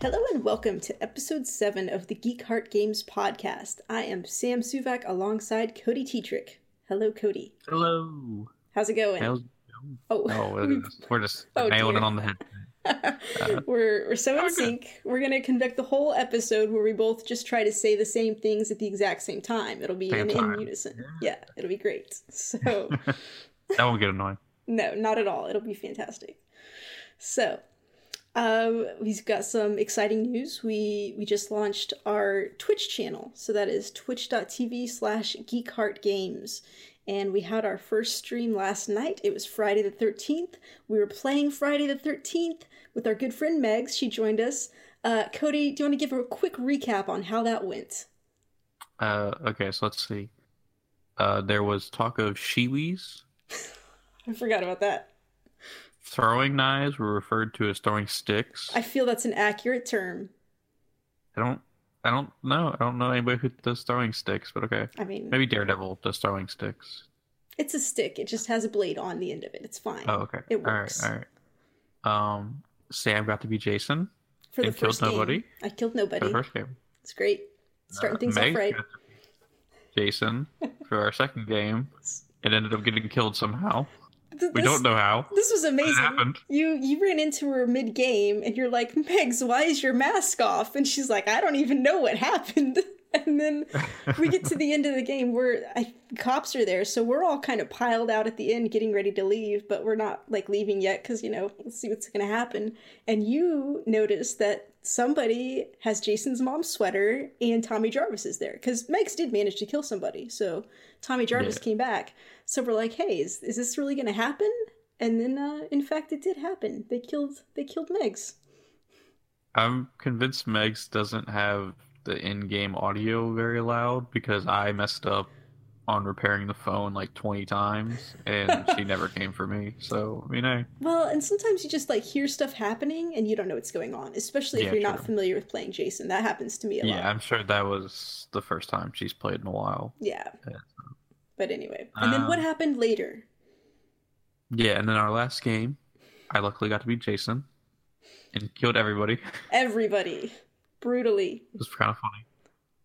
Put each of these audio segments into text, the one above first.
Hello and welcome to episode 7 of the Geek Heart Games podcast. I am Sam Suvak alongside Cody Tetrick. Hello, Cody. Hello. How's it going? How's oh, Oh, we- it is. we're just Oh, nailing dear. it on the head. we're we're so in sync. We're gonna conduct the whole episode where we both just try to say the same things at the exact same time. It'll be in, in unison. Yeah, it'll be great. So That won't get annoying. no, not at all. It'll be fantastic. So um, we've got some exciting news. We we just launched our Twitch channel. So that is twitch.tv slash geekheartgames. And we had our first stream last night. It was Friday the 13th. We were playing Friday the 13th with our good friend Megs. She joined us. Uh, Cody, do you want to give a quick recap on how that went? Uh, okay, so let's see. Uh, there was talk of shiwis. I forgot about that. Throwing knives were referred to as throwing sticks. I feel that's an accurate term. I don't. I don't know. I don't know anybody who does throwing sticks, but okay. I mean, Maybe Daredevil does throwing sticks. it's a stick. It just has a blade on the end of it. It's fine. Oh, okay. It All right. works. All right. Um, Sam got to be Jason For the first game, nobody I killed nobody. for the first game. It's great. Starting Uh, things Meg off right. got to be Jason for our second game. It ended up getting killed somehow. Th- We don't know how. This was amazing. happened. You you ran into her mid game and you're like, Megs, why is your mask off? And she's like, I don't even know what happened. And then we get to the end of the game where I, cops are there, so we're all kind of piled out at the end, getting ready to leave, but we're not like leaving yet because you know let's see what's going to happen. And you notice that somebody has Jason's mom's sweater and Tommy Jarvis is there because Megs did manage to kill somebody, so Tommy Jarvis Yeah. came back. So we're like, hey, is, is this really going to happen? And then, uh, in fact, it did happen. They killed they killed Megs. I'm convinced Megs doesn't have the in-game audio very loud because I messed up on repairing the phone like 20 times and she never came for me. So, I mean, I Well, and sometimes you just like hear stuff happening and you don't know what's going on, especially if Yeah, you're not familiar with playing Jason. That happens to me a yeah, lot. I'm sure that was the first time she's played in a while. Yeah. Yeah. But anyway, and then what Um, happened later? Yeah, and then our last game, I luckily got to be Jason and killed everybody. Everybody, brutally. It was kind of funny.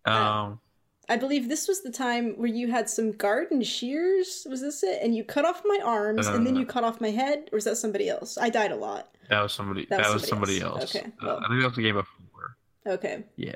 Uh, Um, I believe this was the time where you had some garden shears. Was this it? And you cut off my arms, and then Uh, you cut off my head, or was that somebody else? I died a lot. that was somebody. that That, was somebody somebody else. else. Okay, Uh. I think that was the game before. Okay. Yeah.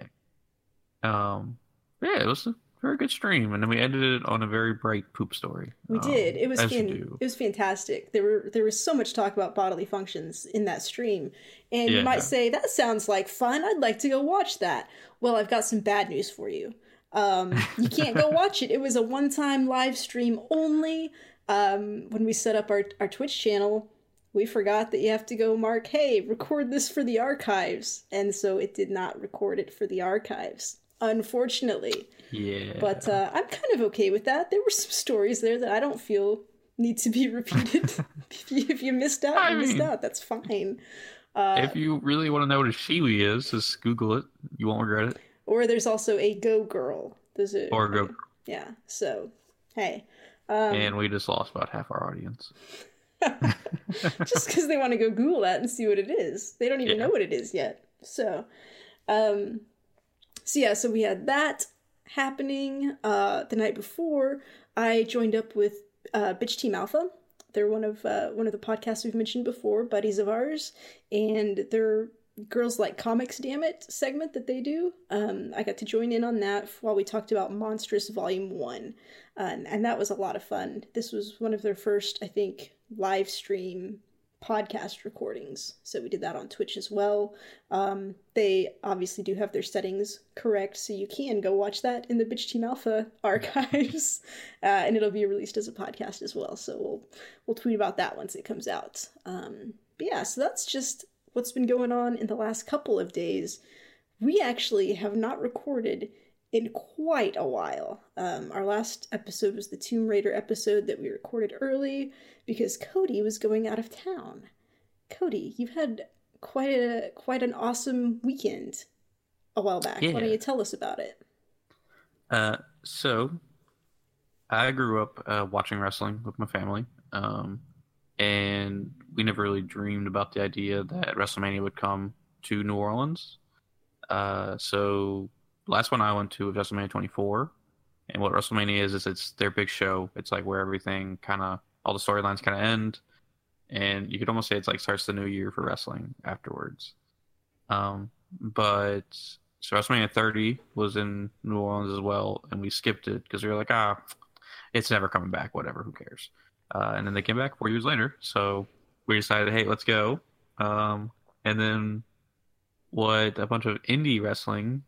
Um. Yeah, it was very good stream, and then we ended it on a very bright poop story. We um, did. It was fan- it was fantastic. There were there was so much talk about bodily functions in that stream, and you might say that sounds like fun. I'd like to go watch that. Well, I've got some bad news for you. Um, you can't go watch it. It was a one time live stream only. Um, when we set up our our Twitch channel, we forgot that you have to go mark, hey, record this for the archives, and so it did not record it for the archives. Unfortunately. Yeah. But uh, I'm kind of okay with that. There were some stories there that I don't feel need to be repeated. if, you, if you missed out, I you missed out. That's fine. Uh, if you really want to know what a shiwi is, just Google it. You won't regret it. or there's also a Go Girl. There's a Or go. yeah. So hey, um, and we just lost about half our audience. just because they want to go Google that and see what it is, they don't even Yeah. know what it is yet. So, um, so yeah. So we had that happening uh, the night before. I joined up with uh, Bitch Team Alpha. They're one of uh, one of the podcasts we've mentioned before, buddies of ours, and they're girls like comics damn it segment that they do um, i got to join in on that while we talked about Monstress volume one uh, and, and that was a lot of fun this was one of their first i think live stream podcast recordings. So we did that on twitch as well. Um, they obviously do have their settings correct so you can go watch that in the bitch team alpha archives uh, and it'll be released as a podcast as well. So we'll we'll tweet about that once it comes out. Um, but yeah so that's just what's been going on in the last couple of days. We actually have not recorded in quite a while. Um, our last episode was the Tomb Raider episode that we recorded early because Cody was going out of town. Cody, you've had quite a quite an awesome weekend a while back. Why don't you tell us about it? Uh, so I grew up uh, watching wrestling with my family, um, and we never really dreamed about the idea that WrestleMania would come to New Orleans. Uh, so last one I went to was WrestleMania 24, and what WrestleMania is is it's their big show. It's like where everything kind of all the storylines kind of end, and you could almost say it's like starts the new year for wrestling afterwards. Um, but so WrestleMania 30 was in New Orleans as well, and we skipped it because we were like, ah, it's never coming back. Whatever, who cares? Uh, and then they came back four years later, so we decided, hey, let's go. Um, and then what a bunch of indie wrestling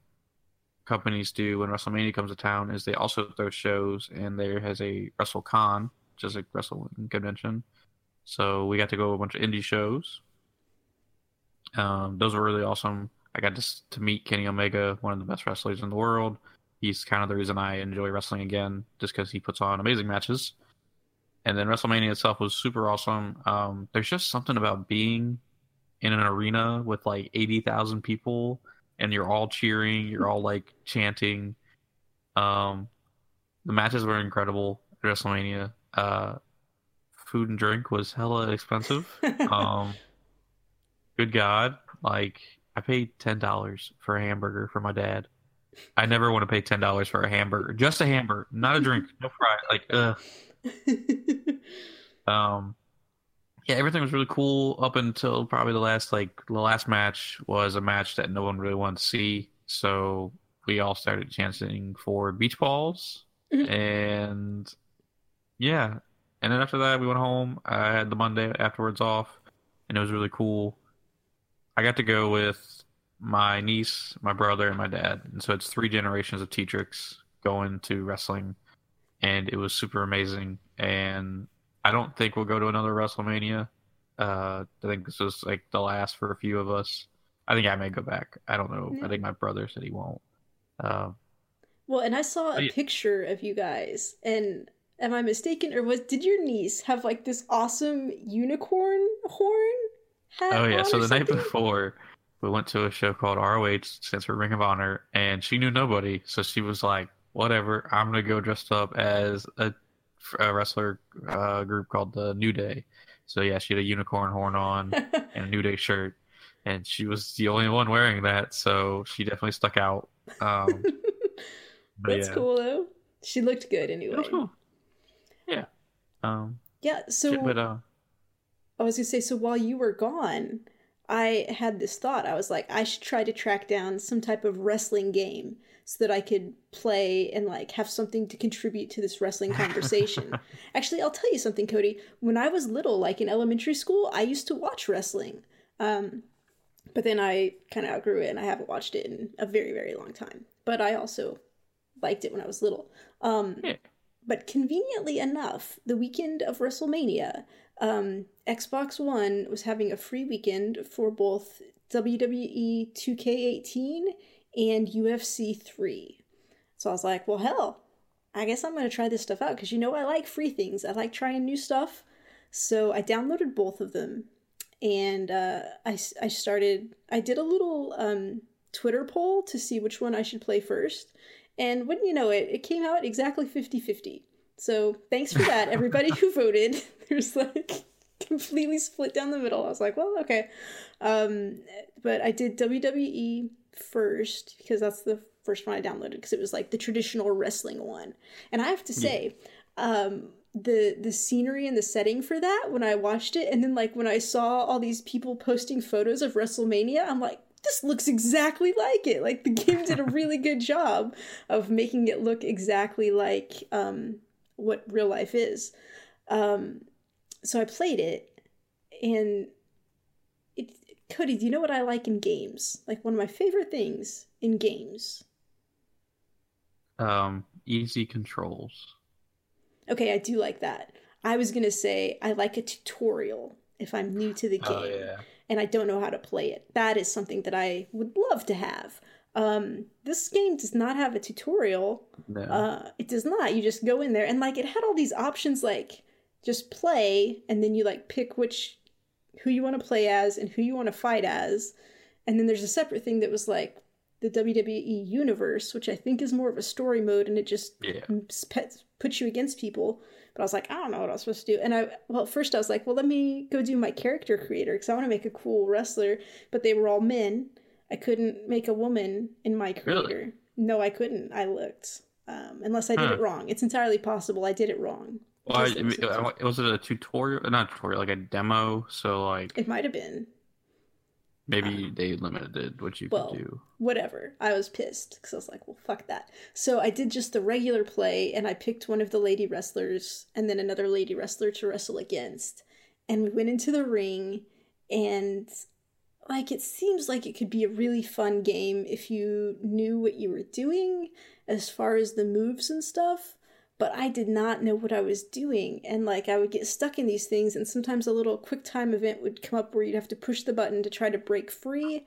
companies do when WrestleMania comes to town is they also throw shows, and there has a WrestleCon, which is a wrestling convention. So we got to go to a bunch of indie shows. Um, those were really awesome. I got to, to meet Kenny Omega, one of the best wrestlers in the world. He's kind of the reason I enjoy wrestling again, just because he puts on amazing matches. And then WrestleMania itself was super awesome. Um, there's just something about being in an arena with like 80,000 people and you're all cheering, you're all like chanting. Um, the matches were incredible at WrestleMania. Uh, food and drink was hella expensive. um, good God, like I paid ten dollars for a hamburger for my dad. I never want to pay ten dollars for a hamburger, just a hamburger, not a drink, no fry. Like, ugh. um, yeah, everything was really cool up until probably the last like the last match was a match that no one really wanted to see. So we all started chanting for beach balls, mm-hmm. and yeah, and then after that we went home. I had the Monday afterwards off, and it was really cool. I got to go with my niece, my brother, and my dad, and so it's three generations of Tetricks going to wrestling, and it was super amazing. And I don't think we'll go to another WrestleMania. Uh, I think this is like the last for a few of us. I think I may go back. I don't know. Yeah. I think my brother said he won't. Uh, well, and I saw a yeah. picture of you guys, and am I mistaken, or was did your niece have like this awesome unicorn horn? oh yeah. So the night before, we went to a show called ROH, stands for Ring of Honor, and she knew nobody, so she was like, "Whatever, I'm gonna go dressed up as a a wrestler uh, group called the New Day. So yeah, she had a unicorn horn on and a New Day shirt, and she was the only one wearing that, so she definitely stuck out. Um, That's yeah. cool though. She looked good anyway. Cool. Yeah. Um, yeah. So, but uh, I was gonna say, so while you were gone, I had this thought. I was like, I should try to track down some type of wrestling game so that I could play and like have something to contribute to this wrestling conversation. Actually, I'll tell you something, Cody. When I was little, like in elementary school, I used to watch wrestling. Um, but then I kind of outgrew it and I haven't watched it in a very, very long time. But I also liked it when I was little. Um, yeah. But conveniently enough, the weekend of WrestleMania, um, Xbox One was having a free weekend for both WWE 2K18 and UFC 3. So I was like, well, hell, I guess I'm going to try this stuff out because you know I like free things. I like trying new stuff. So I downloaded both of them and uh, I, I started, I did a little um, Twitter poll to see which one I should play first. And wouldn't you know it, it came out exactly 50 50. So thanks for that, everybody who voted. There's like completely split down the middle. I was like, well, okay. Um, but I did WWE first because that's the first one I downloaded because it was like the traditional wrestling one. And I have to say, yeah. um, the the scenery and the setting for that when I watched it, and then like when I saw all these people posting photos of WrestleMania, I'm like, this looks exactly like it. Like the game did a really good job of making it look exactly like um, what real life is. Um, so I played it, and it. Cody, do you know what I like in games? Like one of my favorite things in games. Um, easy controls. Okay, I do like that. I was gonna say I like a tutorial if I'm new to the oh, game oh, yeah. and I don't know how to play it. That is something that I would love to have. Um, this game does not have a tutorial. No. Uh, it does not. You just go in there and like it had all these options like just play and then you like pick which who you want to play as and who you want to fight as. And then there's a separate thing that was like the WWE universe, which I think is more of a story mode, and it just yeah. put you against people. But I was like, I don't know what I was supposed to do. And I, well, first I was like, well, let me go do my character creator because I want to make a cool wrestler. But they were all men. I couldn't make a woman in my creator. Really? No, I couldn't. I looked. Um, unless I did Huh. it wrong. It's entirely possible I did it wrong. Well, I, it was- it a tutorial? Not a tutorial, like a demo. So like It might have been. maybe they limited what you well, could do. whatever. I was pissed because I was like, well, fuck that. So I did just the regular play and I picked one of the lady wrestlers and then another lady wrestler to wrestle against. And we went into the ring and like it seems like it could be a really fun game if you knew what you were doing as far as the moves and stuff but I did not know what I was doing. And like I would get stuck in these things, and sometimes a little quick time event would come up where you'd have to push the button to try to break free.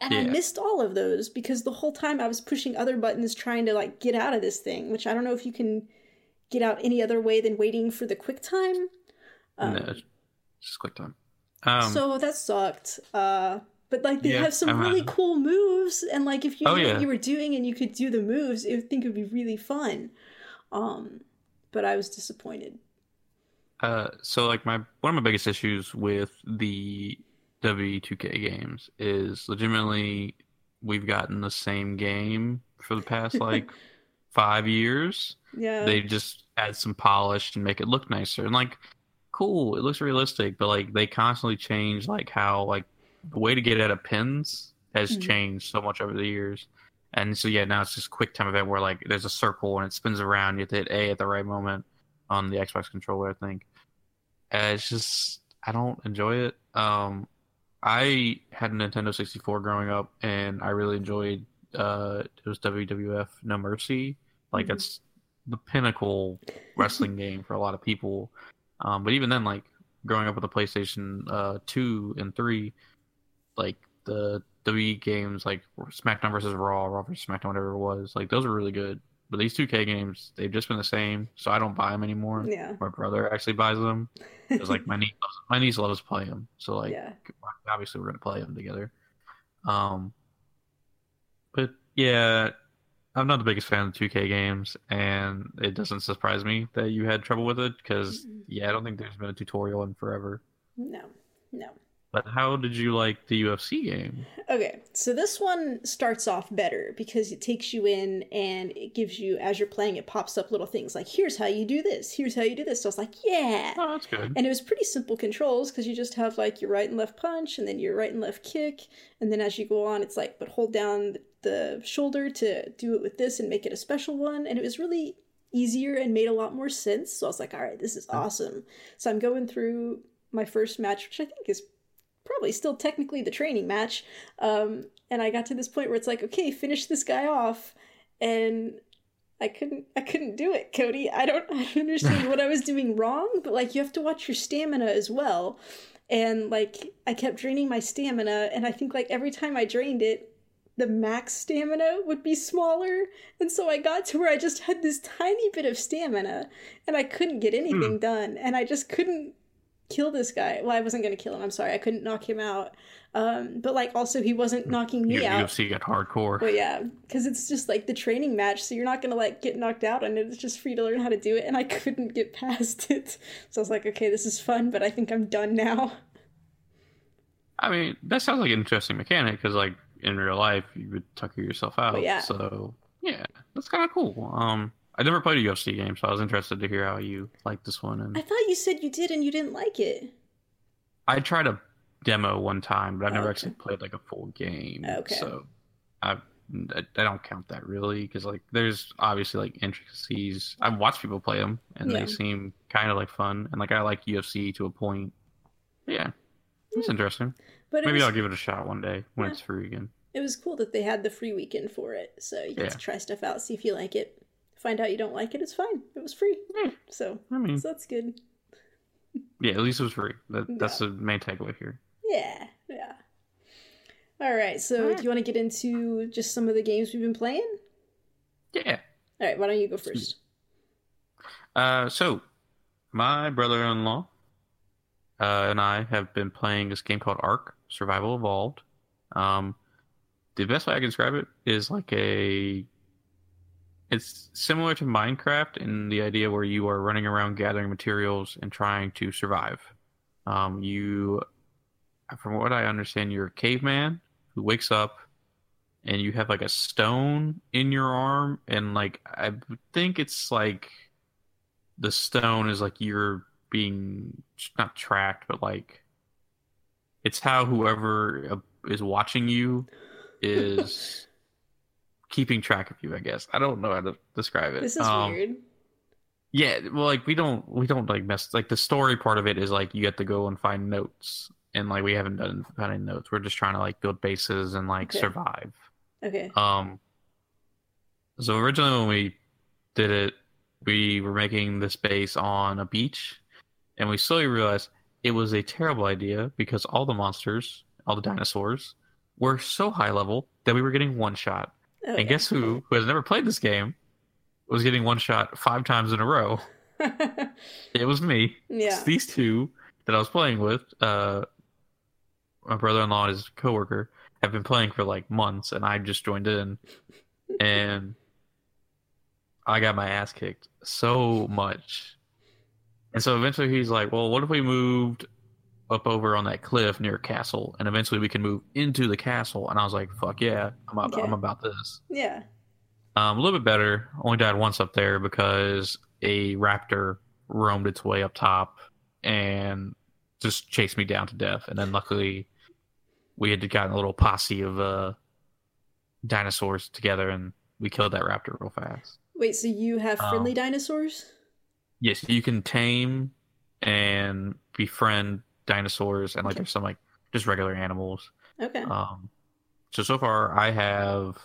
And I missed all of those because the whole time I was pushing other buttons trying to like get out of this thing, which I don't know if you can get out any other way than waiting for the quick time. Um, no, it's just quick time. Um, so that sucked. Uh, but like they Yeah, have some uh, really cool moves, and like if you Oh, knew yeah. what you were doing and you could do the moves, I think it would be really fun. Um, but I was disappointed. Uh, so like my one of my biggest issues with the W2K games is legitimately we've gotten the same game for the past like five years. Yeah, They just add some polish and make it look nicer and like cool. It looks realistic, but like they constantly change like how like the way to get out of pins has Mhm. changed so much over the years. And so yeah, now it's just quick time event where like there's a circle and it spins around. You have to hit A at the right moment on the Xbox controller, I think. And it's just I don't enjoy it. Um, I had a Nintendo 64 growing up, and I really enjoyed. Uh, it was WWF No Mercy. Like Mhm. that's the pinnacle wrestling game for a lot of people. Um, but even then, like growing up with the PlayStation uh, two and three, like the WWE games, like SmackDown versus Raw, Raw versus SmackDown, whatever it was, like those were really good. But these 2K games, they've just been the same, so I don't buy them anymore. yeah, My brother actually buys them It's like my niece, loves, my niece loves playing them. So like, yeah. obviously we're gonna play them together. Um, but yeah, I'm not the biggest fan of 2K games, and it doesn't surprise me that you had trouble with it because yeah, I don't think there's been a tutorial in forever. No, no. But how did you like the UFC game? Okay, so this one starts off better because it takes you in and it gives you, as you're playing, it pops up little things like, here's how you do this, here's how you do this. So I was like, yeah. Oh, that's good. And it was pretty simple controls because you just have like your right and left punch and then your right and left kick. And then as you go on, it's like, but hold down the shoulder to do it with this and make it a special one. And it was really easier and made a lot more sense. So I was like, all right, this is awesome. So I'm going through my first match, which I think is probably still technically the training match. Um, and I got to this point where it's like, okay, finish this guy off. And I couldn't I couldn't do it, Cody. I don't I don't understand what I was doing wrong, but like you have to watch your stamina as well. And like I kept draining my stamina and I think like every time I drained it, the max stamina would be smaller. And so I got to where I just had this tiny bit of stamina and I couldn't get anything done and I just couldn't kill this guy. Well, I wasn't going to kill him. I'm sorry. I couldn't knock him out. Um, but like also he wasn't knocking me U- out. UFC got hardcore. But yeah, because it's just like the training match, so you're not gonna like get knocked out and. It's just for you to learn how to do it, and I couldn't get past it. So I was like, okay, this is fun, but I think I'm done now. I mean, that sounds like an interesting mechanic because, like, in real life, you would tucker yourself out. Well, yeah. So, yeah, that's kind of cool. Um, I never played a UFC game, so I was interested to hear how you like this one. And I thought you said you did and you didn't like it. I tried a demo one time, but I've never Okay. actually played like a full game. Okay. So, I I I don't count that really because like there's obviously like intricacies. I've watched people play them, and Yeah. they seem kind of like fun. And like I like UFC to a point. Yeah, it's Yeah. interesting. But Maybe was, I'll give it a shot one day when Yeah. it's free again. it was cool that they had the free weekend for it, so you get Yeah. to try stuff out, see if you like it. Find out you don't like it, it's fine. It was free, Yeah. so I mean, so that's good. yeah, at least it was free. That, that's the main takeaway here. Yeah, yeah. All right, so Alright. do you want to get into just some of the games we've been playing? Yeah. All right, why don't you go first? Uh, so my brother-in-law uh, and I have been playing this game called Ark Survival Evolved. Um, the best way I can describe it is like a it's similar to Minecraft in the idea where you are running around gathering materials and trying to survive. Um, you, from what I understand, you're a caveman who wakes up and you have like a stone in your arm, and like I think it's like the stone is like you're being not tracked, but like it's how whoever uh, is watching you is keeping track of you. I guess I don't know how to describe it. This is Um, weird. Yeah, well, like we don't we don't like mess like the story part of it is like you have to go and find notes, and like we haven't done found any notes. We're just trying to like build bases and like Okay. survive. Okay. Um, so originally when we did it, we were making this base on a beach, and we slowly realized it was a terrible idea because all the monsters, all the dinosaurs, were so high level that we were getting one shot. Oh, and guess who, who has never played this game, was getting one shot five times in a row? It was me. yeah. It's these two that I was playing with, uh, my brother-in-law and his coworker, have been playing for like months, and I just joined in, and I got my ass kicked so much. And so eventually he's like, "Well, what if we moved up over on that cliff near castle, and eventually we can move into the castle?" And I was like, "Fuck yeah, I'm about, Okay. I'm about this." Yeah. Um, a little bit better. Only died once up there because a raptor roamed its way up top and just chased me down to death. And then luckily, we had gotten a little posse of uh, dinosaurs together, and we killed that raptor real fast. Wait, so you have friendly Um, dinosaurs? Yes, you can tame and befriend dinosaurs, and like Okay. there's some like just regular animals. Okay. Um, so so far I have.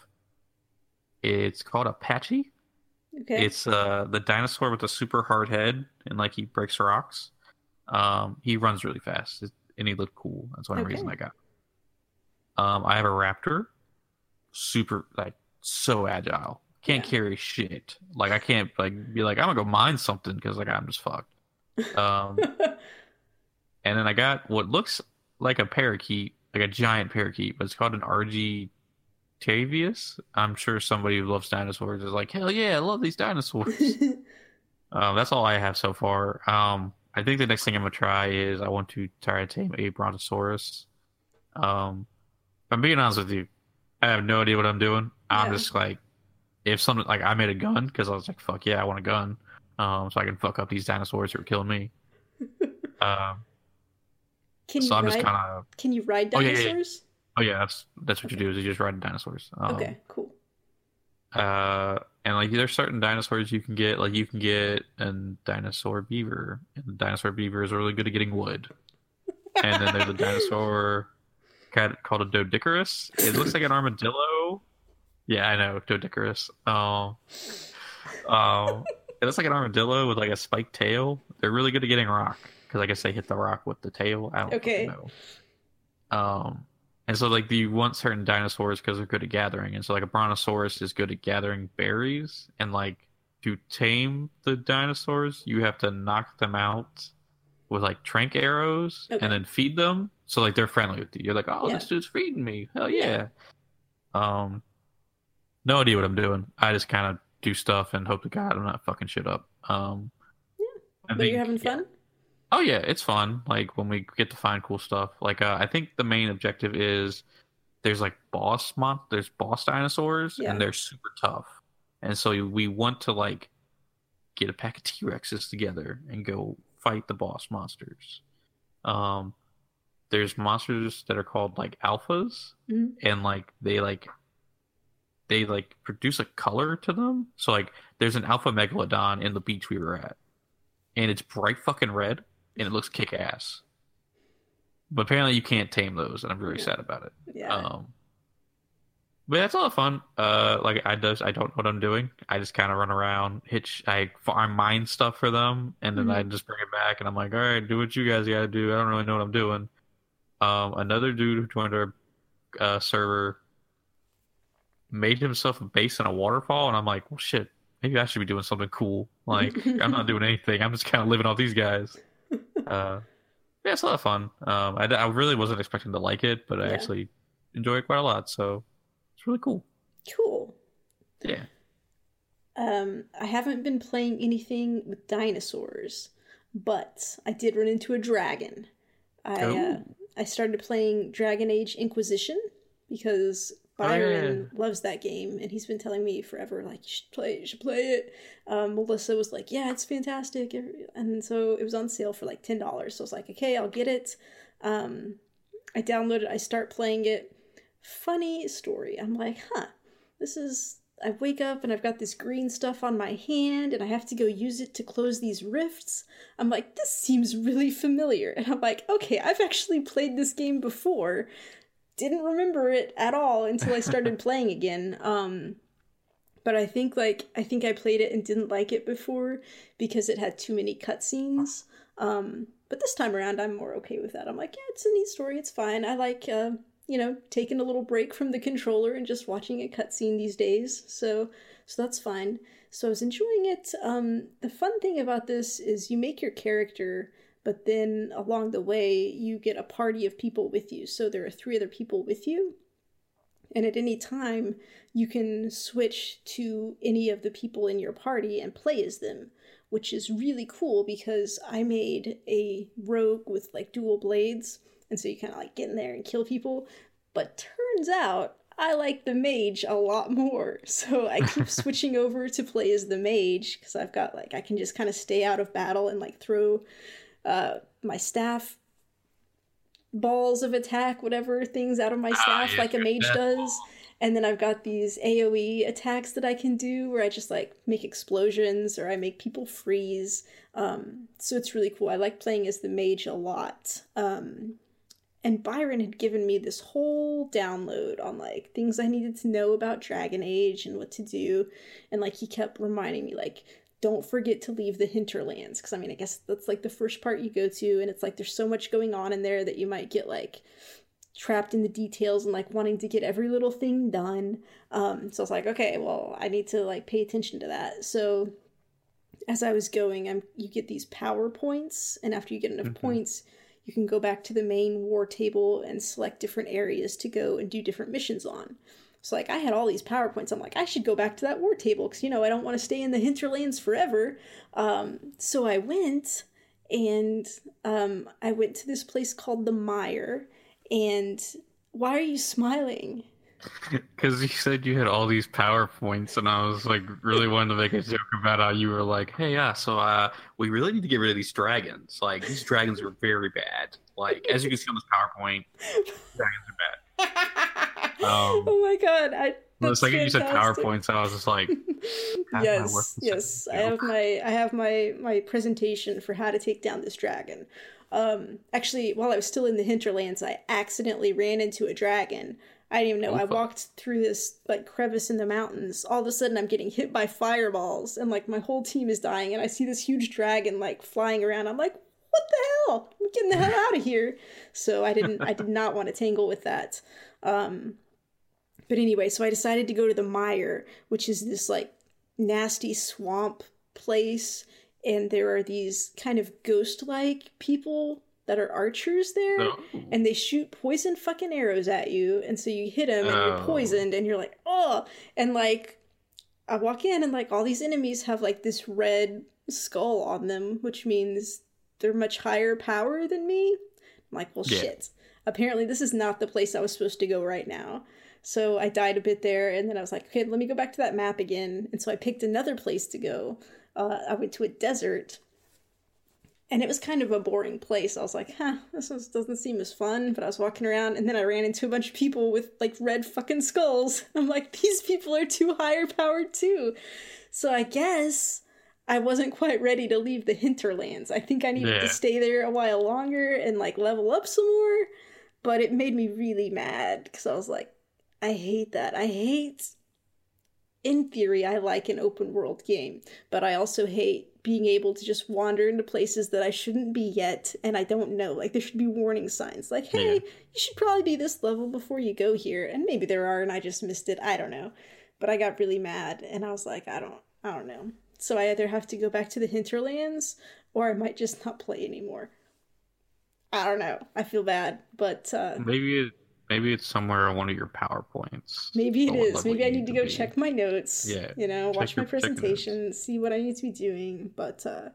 It's called a Pachy. okay. It's uh the dinosaur with the super hard head and like he breaks rocks. Um, he runs really fast and he looked cool. That's one Okay. reason I got. Um, I have a raptor, super like so agile. Can't Yeah. carry shit. Like I can't like be like I'm gonna go mine something because like I'm just fucked. Um, and then I got what looks like a parakeet, like a giant parakeet, but it's called an RG Tavius. I'm sure somebody who loves dinosaurs is like, hell yeah, I love these dinosaurs. um, that's all I have so far. Um, I think the next thing I'm gonna try is I want to try to tame a Brontosaurus. Um, if I'm being honest with you, I have no idea what I'm doing. I'm just like, if something like I made a gun because I was like, fuck yeah, I want a gun, um, so I can fuck up these dinosaurs who are killing me. um, can you so I'm ride? just kind of, Can you ride Oh, yeah, yeah, dinosaurs? oh yeah, that's that's what you do is you just ride dinosaurs. Um, Okay. Cool. Uh, and like there's certain dinosaurs you can get, like you can get a dinosaur beaver, and the dinosaur beaver is really good at getting wood. And then there's a dinosaur called a Doedicurus. It looks like an armadillo. Yeah, I know Doedicurus. Um, um, it looks like an armadillo with like a spiked tail. They're really good at getting rock because I guess they hit the rock with the tail. I don't Okay. know. Um, and so like you want certain dinosaurs because they're good at gathering, and so like a brontosaurus is good at gathering berries, and like to tame the dinosaurs, you have to knock them out with like tranq arrows Okay. and then feed them. So like they're friendly with you. You're like, oh, Yeah. this dude's feeding me. Hell Yeah. yeah. Um, no idea what I'm doing. I just kind of do stuff and hope to God I'm not fucking shit up. Um, Yeah. I you're think- having fun? Oh yeah, it's fun. Like when we get to find cool stuff. Like uh, I think the main objective is there's like boss mon there's boss dinosaurs Yeah. and they're super tough. And so we want to like get a pack of T-Rexes together and go fight the boss monsters. Um there's monsters that are called like alphas Mhm. and like they like they like produce a color to them. So like there's an alpha megalodon in the beach we were at. And it's bright fucking red and it looks kick ass. But apparently you can't tame those, and I'm really Yeah. sad about it. Yeah. Um, but that's a lot of fun. Uh, like I does, I don't know what I'm doing. I just kind of run around, hitch, I farm mine stuff for them, and then I just bring it back, and I'm like, all right, do what you guys gotta do. I don't really know what I'm doing. Um, another dude who joined our uh, server made himself a base in a waterfall, and I'm like, well, shit, maybe I should be doing something cool. Like I'm not doing anything. I'm just kind of living off these guys. Uh, yeah, it's a lot of fun. Um, I, I really wasn't expecting to like it, but I Yeah. actually enjoy it quite a lot. So it's really cool. cool. Yeah. Um, I haven't been playing anything with dinosaurs, but I did run into a dragon. I uh, I started playing Dragon Age Inquisition because Byron oh, loves that game, and he's been telling me forever, like, you should play it, you should play it. Um, Melissa was like, yeah, it's fantastic. And so it was on sale for like $10. So I was like, okay, I'll get it. Um, I download it, I start playing it. Funny story. I'm like, huh, this is. I wake up and I've got this green stuff on my hand, and I have to go use it to close these rifts. I'm like, this seems really familiar. And I'm like, okay, I've actually played this game before didn't remember it at all until I started playing again. Um, but I think like I think I played it and didn't like it before because it had too many cutscenes. Um, but this time around, I'm more okay with that. I'm like, yeah, it's a neat story. It's fine. I like uh, you know taking a little break from the controller and just watching a cutscene these days. So so that's fine. So I was enjoying it. Um, the fun thing about this is you make your character but then along the way you get a party of people with you. So there are three other people with you. And at any time you can switch to any of the people in your party and play as them which is really cool because i made a rogue with like dual blades. And so you kind of like get in there and kill people. But turns out I like the mage a lot more. So I keep switching over to play as the mage because I've got like I can just kind of stay out of battle and like throw uh, my staff balls of attack, whatever things out of my ah, staff, yeah, like a mage does. Ball. And then I've got these AoE attacks that I can do where I just like make explosions or I make people freeze. Um, so it's really cool. I like playing as the mage a lot. Um, and Byron had given me this whole download on like things I needed to know about Dragon Age and what to do. And like he kept reminding me, like, don't forget to leave the hinterlands because i mean i guess that's like the first part you go to and it's like there's so much going on in there that you might get like trapped in the details and like wanting to get every little thing done. Um so i was like okay well i need to like pay attention to that. So as i was going i'm you get these power points and after you get enough mm-hmm. points you can go back to the main war table and select different areas to go and do different missions on so like I had all these PowerPoints. I'm like, I should go back to that war table because you know I don't want to stay in the hinterlands forever. Um, so I went and um, I went to this place called the Mire. And why are you smiling? Because you said you had all these PowerPoints, and I was like, really wanting to make a joke about how you were like, hey, yeah, so uh, we really need to get rid of these dragons. Like, these dragons are very bad. Like, as you can see on this PowerPoint, dragons are bad. Um, oh my god! I, the second you said PowerPoints, I was just like, yes, yes. I have my I have my my presentation for how to take down this dragon. Um, actually, while I was still in the hinterlands, I accidentally ran into a dragon. I didn't even know. Oh, I walked through this like crevice in the mountains. All of a sudden, I'm getting hit by fireballs, and like my whole team is dying. And I see this huge dragon like flying around. I'm like, what the hell? I'm getting the hell out of here. So I didn't. I did not want to tangle with that. Um, but anyway, so I decided to go to the Mire, which is this like nasty swamp place, and there are these kind of ghost like people that are archers there, oh. and they shoot poison fucking arrows at you, and so you hit them and oh. you're poisoned, and you're like, oh, and like I walk in and like all these enemies have like this red skull on them, which means they're much higher power than me. I'm like, well, yeah. shit. Apparently, this is not the place I was supposed to go right now. So I died a bit there, and then I was like, okay, let me go back to that map again. And so I picked another place to go. Uh, I went to a desert, and it was kind of a boring place. I was like, huh, this doesn't seem as fun. But I was walking around, and then I ran into a bunch of people with like red fucking skulls. I'm like, these people are too higher powered too. So I guess I wasn't quite ready to leave the hinterlands. I think I needed yeah. to stay there a while longer and like level up some more. But it made me really mad because I was like, I hate that. I hate in theory I like an open world game, but I also hate being able to just wander into places that I shouldn't be yet and I don't know. Like there should be warning signs like, "Hey, yeah. you should probably be this level before you go here." And maybe there are and I just missed it. I don't know. But I got really mad and I was like, I don't I don't know. So I either have to go back to the hinterlands or I might just not play anymore. I don't know. I feel bad, but uh maybe maybe it's somewhere on one of your PowerPoints. Maybe it is. Maybe I need to go be. check my notes. Yeah, You know, watch my presentation, see what I need to be doing. But uh,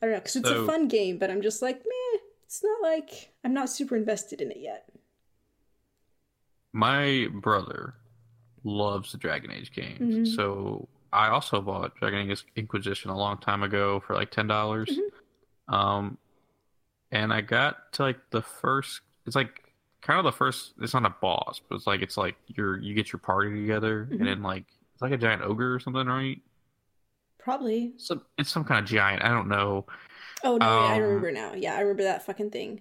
I don't know, because it's a fun game, but I'm just like, meh, it's not like I'm not super invested in it yet. My brother loves the Dragon Age games, Mhm. so I also bought Dragon Age Inquisition a long time ago for like ten dollars. Mhm. Um, and I got to like the first. It's like kind of the first. It's not a boss, but it's like it's like you're you get your party together, Mhm. and then like it's like a giant ogre or something, right? Probably. Some it's some kind of giant. I don't know. Oh no, yeah, I Um, remember now. Yeah, I remember that fucking thing.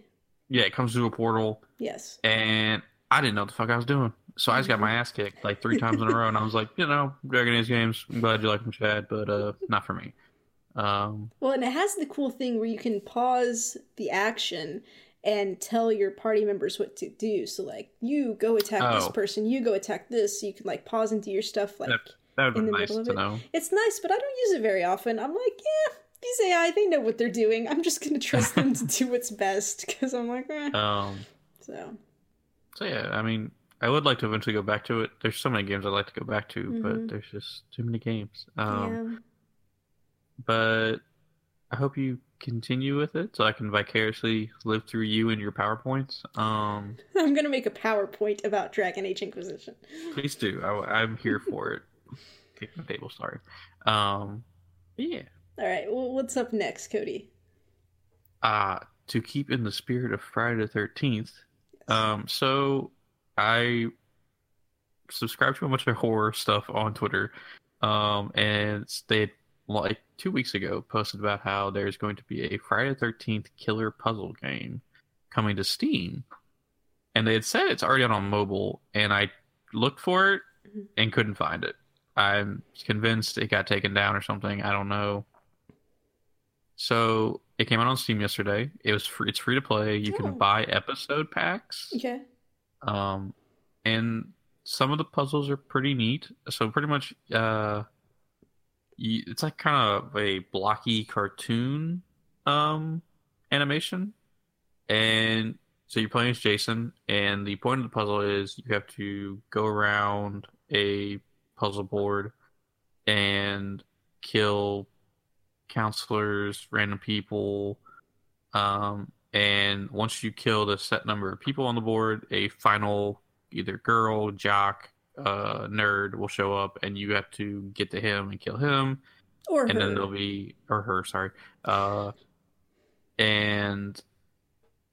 Yeah, it comes through a portal, Yes. and I didn't know what the fuck I was doing. So I just got Mm-hmm. my ass kicked like three times in a row, and I was like, you know, Dragon Age games. I'm glad you like them, Chad, but uh, not for me. Um, Well, and it has the cool thing where you can pause the action and tell your party members what to do. So like, you go attack this Oh. person, you go attack this. So you can like pause and do your stuff. Like, that would In be the nice middle of to it. know. it's nice, but I don't use it very often. I'm like, yeah, these AI, they know what they're doing. I'm just gonna trust them to do what's best because I'm like, eh. Um, So so yeah, I mean, I would like to eventually go back to it. There's so many games I'd like to go back to, Mhm. but there's just too many games. Um, yeah. but I hope you continue with it so I can vicariously live through you and your PowerPoints. Um, I'm gonna make a PowerPoint about Dragon Age Inquisition. please do. I, am here for it. Kick the table, sorry. Um, yeah. All right, well, what's up next, Cody? uh to keep in the spirit of Friday the Thirteenth. Um, so I subscribe to a bunch of horror stuff on Twitter, um, and they like two weeks ago posted about how there's going to be a Friday the Thirteenth killer puzzle game coming to Steam, and they had said it's already out on mobile, and I looked for it Mhm. and couldn't find it. I'm convinced it got taken down or something. I don't know. So it came out on Steam yesterday. It was free. It's free to play. You Oh. can buy episode packs. Okay. Um, and some of the puzzles are pretty neat. So pretty much, uh, it's like kind of a blocky cartoon, um, animation. And so you're playing as Jason, and the point of the puzzle is you have to go around a puzzle board and kill counselors, random people. Um, and once you kill the set number of people on the board, a final either girl, jock, uh, nerd will show up, and you have to get to him and kill him. Or and her. then there'll be or her, sorry. Uh, and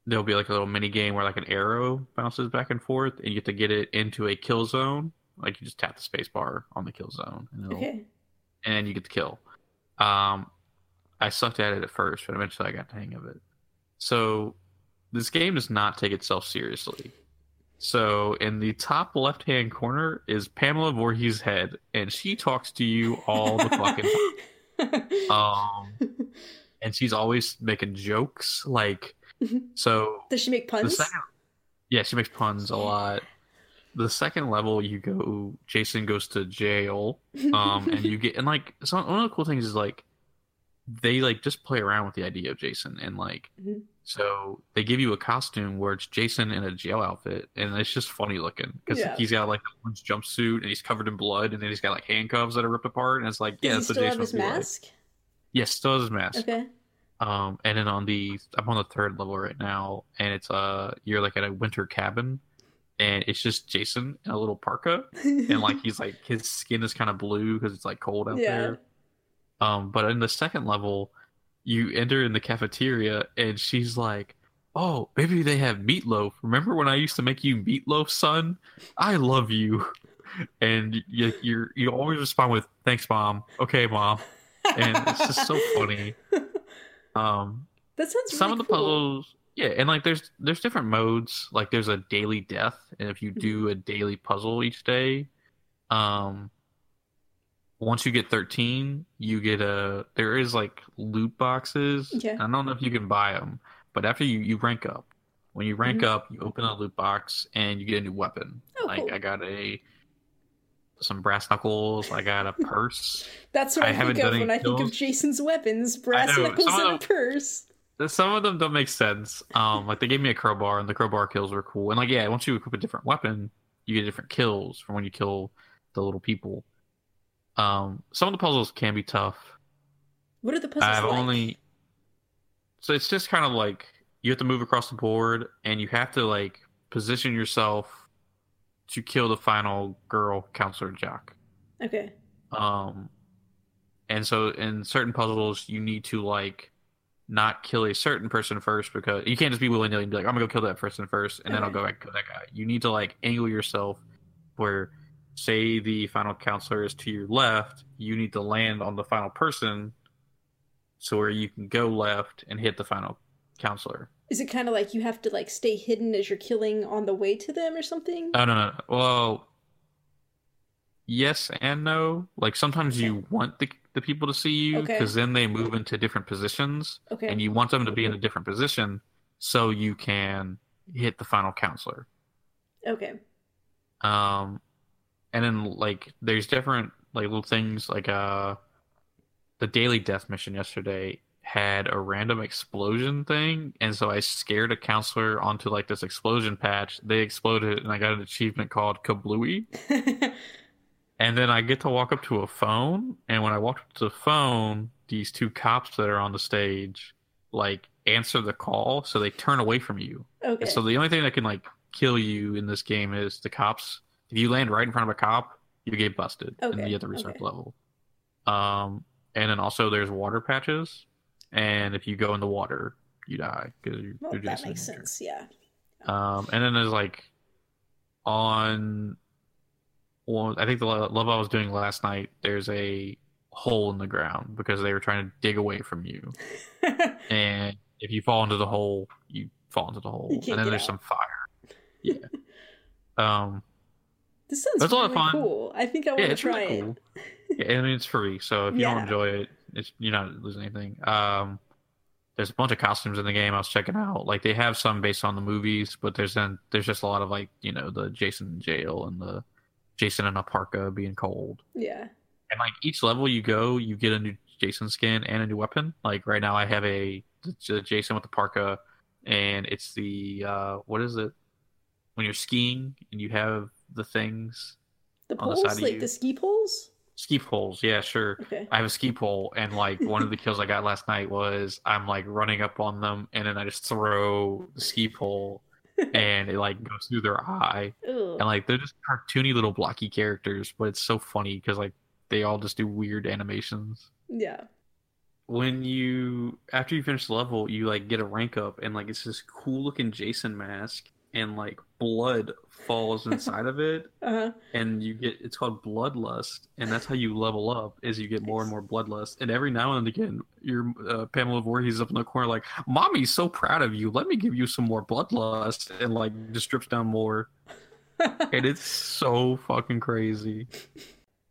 there'll be like a little mini game where like an arrow bounces back and forth, and you have to get it into a kill zone. Like you just tap the space bar on the kill zone, and, it'll, Okay. and you get the kill. Um, I sucked at it at first, but eventually I got the hang of it. So this game does not take itself seriously. So in the top left hand corner is Pamela Voorhees' head, and she talks to you all the fucking time. Um, and she's always making jokes. Like, so Does she make puns? second, yeah, she makes puns a lot. The second level, you go. Jason goes to jail, um, and you get and like so one of the cool things is like they like just play around with the idea of Jason and like Mhm. so they give you a costume where it's Jason in a jail outfit and it's just funny looking because Yeah. he's got like a orange jumpsuit and he's covered in blood and then he's got like handcuffs that are ripped apart and it's like yeah, Does what still have Jason his mask? Yes, still has his mask. Okay. Um, and then on the I'm on the third level right now, and it's uh you're like at a winter cabin, and it's just Jason in a little parka, and like he's like his skin is kind of blue because it's like cold out Yeah. there. Um, but in the second level, you enter in the cafeteria, and she's like, "Oh, maybe they have meatloaf. Remember when I used to make you meatloaf, son? I love you." And you you're you always respond with "Thanks, mom." Okay, mom. And it's just so funny. Um, that sounds some really of the cool. puzzles yeah and like there's there's different modes like there's a daily death and if you do a daily puzzle each day um once you get 13 you get a there is like loot boxes Okay. i don't know if you can buy them but after you you rank up when you rank Mhm. up you open a loot box and you get a new weapon Oh, like cool. i got a some brass knuckles i got a purse That's what I I, think of when I think of. Jason's weapons: brass knuckles some and a purse. some of them don't make sense. Um, like they gave me a crowbar, and the crowbar kills were cool. And like, yeah, once you equip a different weapon, you get different kills from when you kill the little people. Um, some of the puzzles can be tough. What are the puzzles I've like? only so it's just kind of like you have to move across the board, and you have to like position yourself to kill the final girl counselor jock. Okay. Um, and so in certain puzzles, you need to like not kill a certain person first because you can't just be willy nilly and be like, I'm gonna go kill that person first, and then I'll go back and kill that guy. You need to like angle yourself where, say, the final counselor is to your left, you need to land on the final person, so where you can go left and hit the final counselor. Is it kind of like you have to like stay hidden as you're killing on the way to them or something? Oh no, no, no. Well, yes and no. Like sometimes you want the the people to see you Okay. because then they move into different positions, okay. and you want them to be in a different position so you can hit the final counselor. okay. Um, and then like there's different like little things like uh, the daily death mission yesterday had a random explosion thing, and so I scared a counselor onto like this explosion patch. They exploded, and I got an achievement called Kablooey. And then I get to walk up to a phone, and when I walk up to the phone, these two cops that are on the stage like answer the call, so they turn away from you. okay. And so the only thing that can like kill you in this game is the cops. If you land right in front of a cop, you get busted, and you have to restart okay. the level. Um, and then also there's water patches, and if you go in the water, you die because you're, well, you're that makes sense. Yeah. Um, and then there's like on, well, I think the le- level I was doing last night. There's a hole in the ground because they were trying to dig away from you, and if you fall into the hole, you fall into the hole, and then there's out. some fire. Yeah. um. This sounds That's a lot really of fun. cool. I think I want Yeah, to try really it. cool. Yeah, I mean, it's free, so if you Yeah. don't enjoy it, it's you're not losing anything. Um, there's a bunch of costumes in the game I was checking out. Like they have some based on the movies, but there's then there's just a lot of like you know the Jason in jail and the Jason in a parka being cold. Yeah. And like each level you go, you get a new Jason skin and a new weapon. Like right now, I have a the Jason with the parka, and it's the uh what is it when you're skiing and you have the things The the poles, of like the ski poles. ski poles. Yeah, sure. Okay. I have a ski pole, and like one of the kills I got last night was I'm like running up on them, and then I just throw the ski pole, and it like goes through their eye, Ugh. and like they're just cartoony little blocky characters, but it's so funny because like they all just do weird animations. Yeah. When you after you finish the level, you like get a rank up, and like it's this cool looking Jason mask, and like blood falls inside of it, Uh huh. and you get it's called bloodlust and that's how you level up is you get more and more bloodlust. And every now and again your uh, pamela Voorhees up in the corner like mommy's so proud of you. Let me give you some more bloodlust and like just strips down more. And it's so fucking crazy.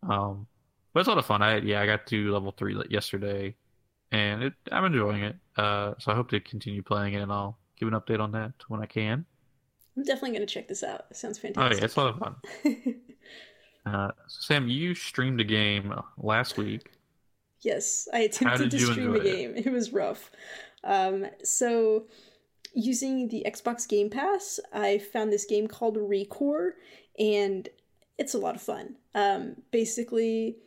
Um but it's a lot of fun. I yeah i got to level three yesterday and it i'm enjoying it. Uh so i hope to continue playing it and i'll give an update on that when i can I'm definitely gonna check this out. It sounds fantastic. oh yeah it's a lot of fun Uh, Sam, you streamed a game last week. Yes, I attempted to stream a enjoy it? game. It was rough. Um, so, using the Xbox Game Pass, I found this game called Recore, and it's a lot of fun. Um, basically,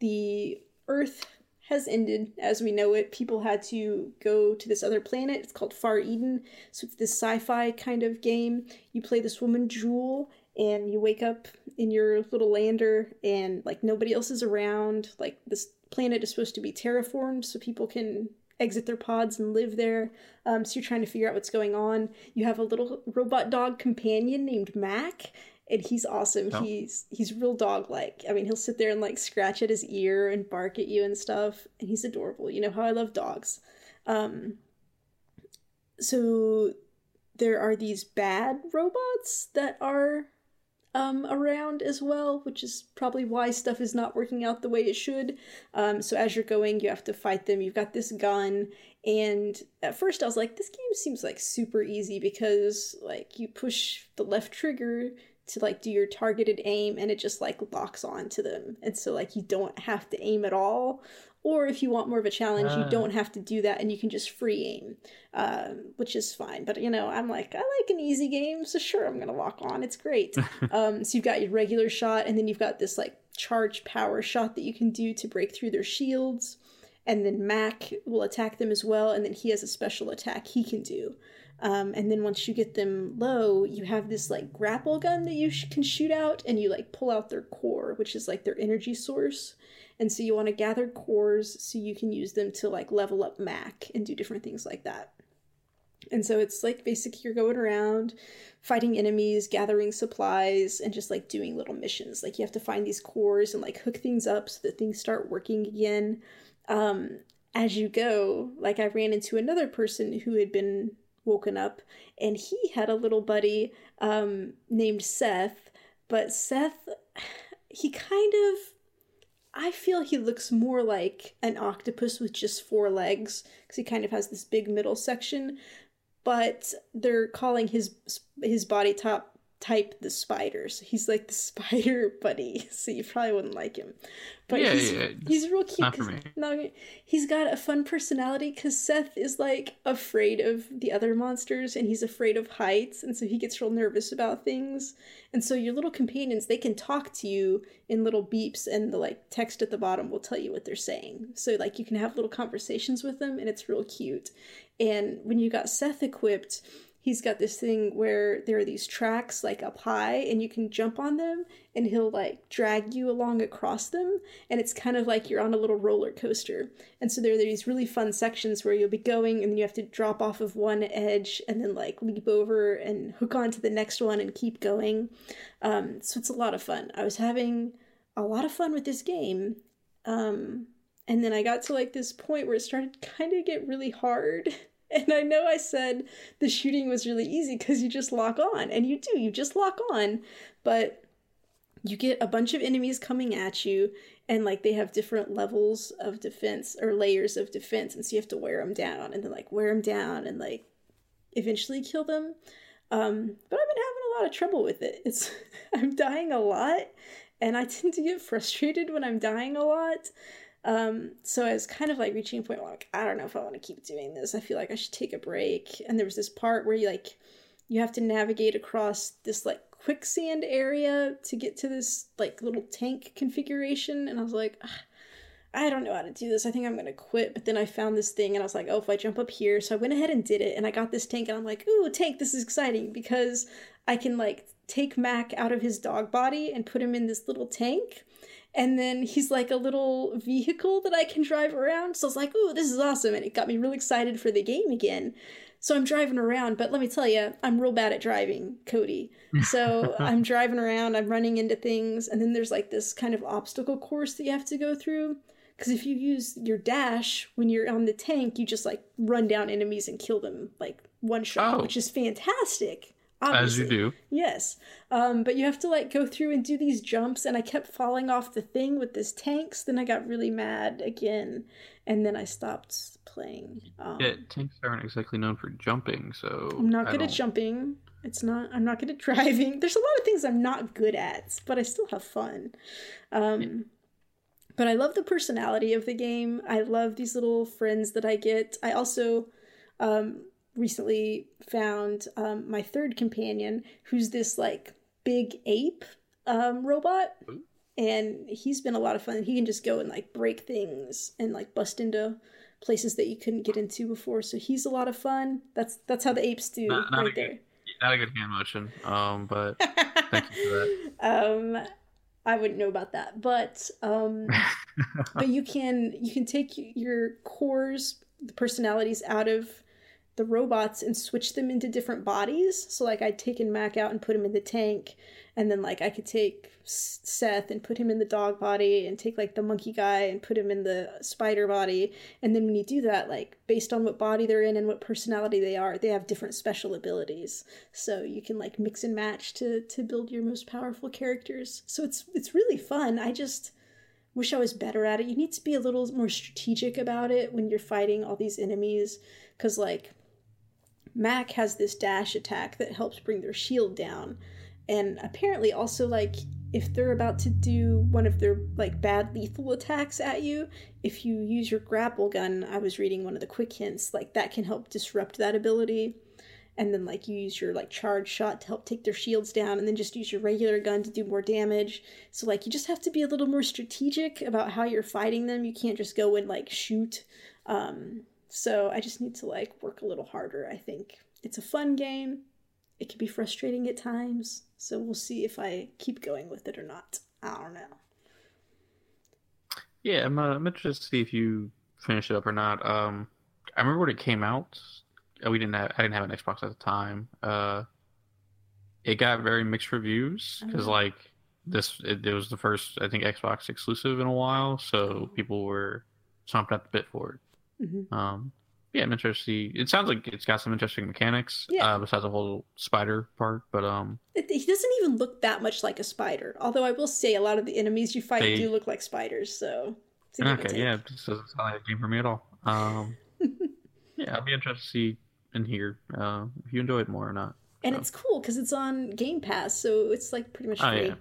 the Earth has ended as we know it. People had to go to this other planet. It's called Far Eden. So, it's this sci fi kind of game. You play this woman, Jewel, and you wake up in your little lander and like nobody else is around like this planet is supposed to be terraformed so people can exit their pods and live there um, so you're trying to figure out what's going on you have a little robot dog companion named Mack and he's awesome Oh. he's he's real dog like i mean he'll sit there and like scratch at his ear and bark at you and stuff and he's adorable you know how i love dogs um so there are these bad robots that are um, around as well, which is probably why stuff is not working out the way it should. Um, so as you're going, you have to fight them. You've got this gun, and at first I was like, this game seems like super easy because like you push the left trigger to like do your targeted aim, and it just like locks on to them, and so like you don't have to aim at all. Or if you want more of a challenge, you Ah. don't have to do that and you can just free aim, uh, which is fine. But you know, I'm like, I like an easy game, so sure, I'm gonna lock on. It's great. um, so you've got your regular shot, and then you've got this like charged power shot that you can do to break through their shields. And then Mack will attack them as well, and then he has a special attack he can do. Um, and then once you get them low, you have this like grapple gun that you sh- can shoot out, and you like pull out their core, which is like their energy source. And so you want to gather cores so you can use them to like level up Mack and do different things like that. And so it's like basically you're going around fighting enemies, gathering supplies, and just like doing little missions. Like you have to find these cores and like hook things up so that things start working again. Um, as you go, like I ran into another person who had been woken up, and he had a little buddy um, named Seth. But Seth, he kind of I feel he looks more like an octopus with just four legs because he kind of has this big middle section. But they're calling his his body top type the spiders. He's like the spider buddy, so you probably wouldn't like him. But Yeah, he's, yeah, he's real cute. not for me. No, he's got a fun personality because Seth is like afraid of the other monsters and he's afraid of heights, and so he gets real nervous about things. And so your little companions, they can talk to you in little beeps, and the like text at the bottom will tell you what they're saying. So like you can have little conversations with them, and it's real cute. And when you got Seth equipped, he's got this thing where there are these tracks like up high, and you can jump on them, and he'll like drag you along across them, and it's kind of like you're on a little roller coaster. And so there are these really fun sections where you'll be going, and then you have to drop off of one edge, and then like leap over and hook onto the next one and keep going. Um, so it's a lot of fun. I was having a lot of fun with this game. Um, and then I got to like this point where it started kind of get really hard. And I know I said the shooting was really easy because you just lock on, and you do, you just lock on. But you get a bunch of enemies coming at you, and like they have different levels of defense or layers of defense, and so you have to wear them down, and then like wear them down, and like eventually kill them. Um, but I've been having a lot of trouble with it. It's I'm dying a lot, and I tend to get frustrated when I'm dying a lot. Um, so I was kind of like reaching a point where like I don't know if I want to keep doing this. I feel like I should take a break. And there was this part where you like you have to navigate across this like quicksand area to get to this like little tank configuration, and I was like. I don't know how to do this. I think I'm gonna quit. But then I found this thing and I was like, oh, if I jump up here. So I went ahead and did it and I got this tank and I'm like, ooh, tank, this is exciting because I can like take Mack out of his dog body and put him in this little tank. And then he's like a little vehicle that I can drive around. So I was like, ooh, this is awesome. And it got me really excited for the game again. So I'm driving around, but let me tell you, I'm real bad at driving, Cody. So I'm driving around, I'm running into things, and then there's like this kind of obstacle course that you have to go through. Because if you use your dash when you're on the tank, you just like run down enemies and kill them like one shot, Oh. which is fantastic. As you do. Yes. Um, but you have to like go through and do these jumps, and I kept falling off the thing with this tanks. Then I got really mad again, and then I stopped playing. Um, Yeah, tanks aren't exactly known for jumping, so I'm not I good at jumping. It's not. I'm not good at driving. There's a lot of things I'm not good at, but I still have fun. Um, But I love the personality of the game. I love these little friends that I get. I also um, recently found um, my third companion, who's this like big ape um, robot, and he's been a lot of fun. He can just go and like break things and like bust into places that you couldn't get into before. So he's a lot of fun. That's that's how the apes do Not- not a right good- there. Not a good hand motion. Um, but thank you for that. um i wouldn't know about that but um but you can you can take your cores the personalities out of the robots and switch them into different bodies. So like i'd taken Mack out and put him in the tank and then like i could take seth and put him in the dog body and take like the monkey guy and put him in the spider body. And then when you do that like based on what body they're in and what personality they are they have different special abilities. So you can like mix and match to to build your most powerful characters. So it's it's really fun. I just wish i was better at it. You need to be a little more strategic about it when you're fighting all these enemies because like Mack has this dash attack that helps bring their shield down and apparently also like if they're about to do one of their like bad lethal attacks at you, if you use your grapple gun, I was reading one of the quick hints, like that can help disrupt that ability. And then like you use your like charge shot to help take their shields down and then just use your regular gun to do more damage. So like you just have to be a little more strategic about how you're fighting them. You can't just go and like shoot. Um so I just need to like work a little harder, I think. It's a fun game. It can be frustrating at times so we'll see if I keep going with it or not. I don't know. Yeah, I'm, uh, I'm interested to see if you finish it up or not. Um, I remember when it came out. uh, We didn't have I didn't have an Xbox at the time. Uh, it got very mixed reviews because Oh. like this it, it was the first I think Xbox exclusive in a while, so people were chomping at the bit for it. Hmm Um, yeah, I'm interested. to see- It sounds like it's got some interesting mechanics. Yeah. Uh, besides the whole spider part, but um, It, he doesn't even look that much like a spider. Although I will say a lot of the enemies you fight They- do look like spiders. So okay, yeah, it just doesn't sound like a game for me at all. Um, yeah, I'll be interested to see and hear uh, if you enjoy it more or not. and So. it's cool because it's on Game Pass, so it's like pretty much Oh, free. yeah.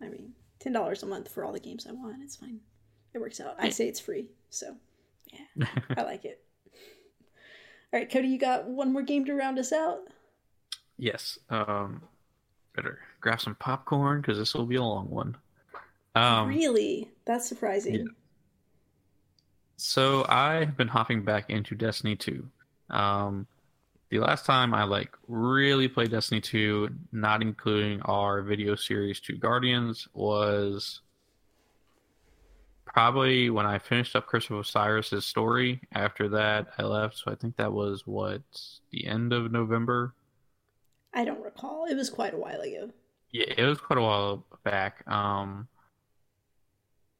I mean, ten dollars a month for all the games I want. It's fine. It works out. I say it's free, so yeah, I like it. All right, Cody, you got one more game to round us out. yes. Um, better grab some popcorn because this will be a long one. Um, really? That's surprising. yeah. So I have been hopping back into Destiny 2. Um, the last time I like really played Destiny 2, not including our video series Two Guardians, was probably when I finished up of Osiris's story. After that, I left. So I think that was what the end of November. I don't recall. It was quite a while ago. Yeah, it was quite a while back. Um,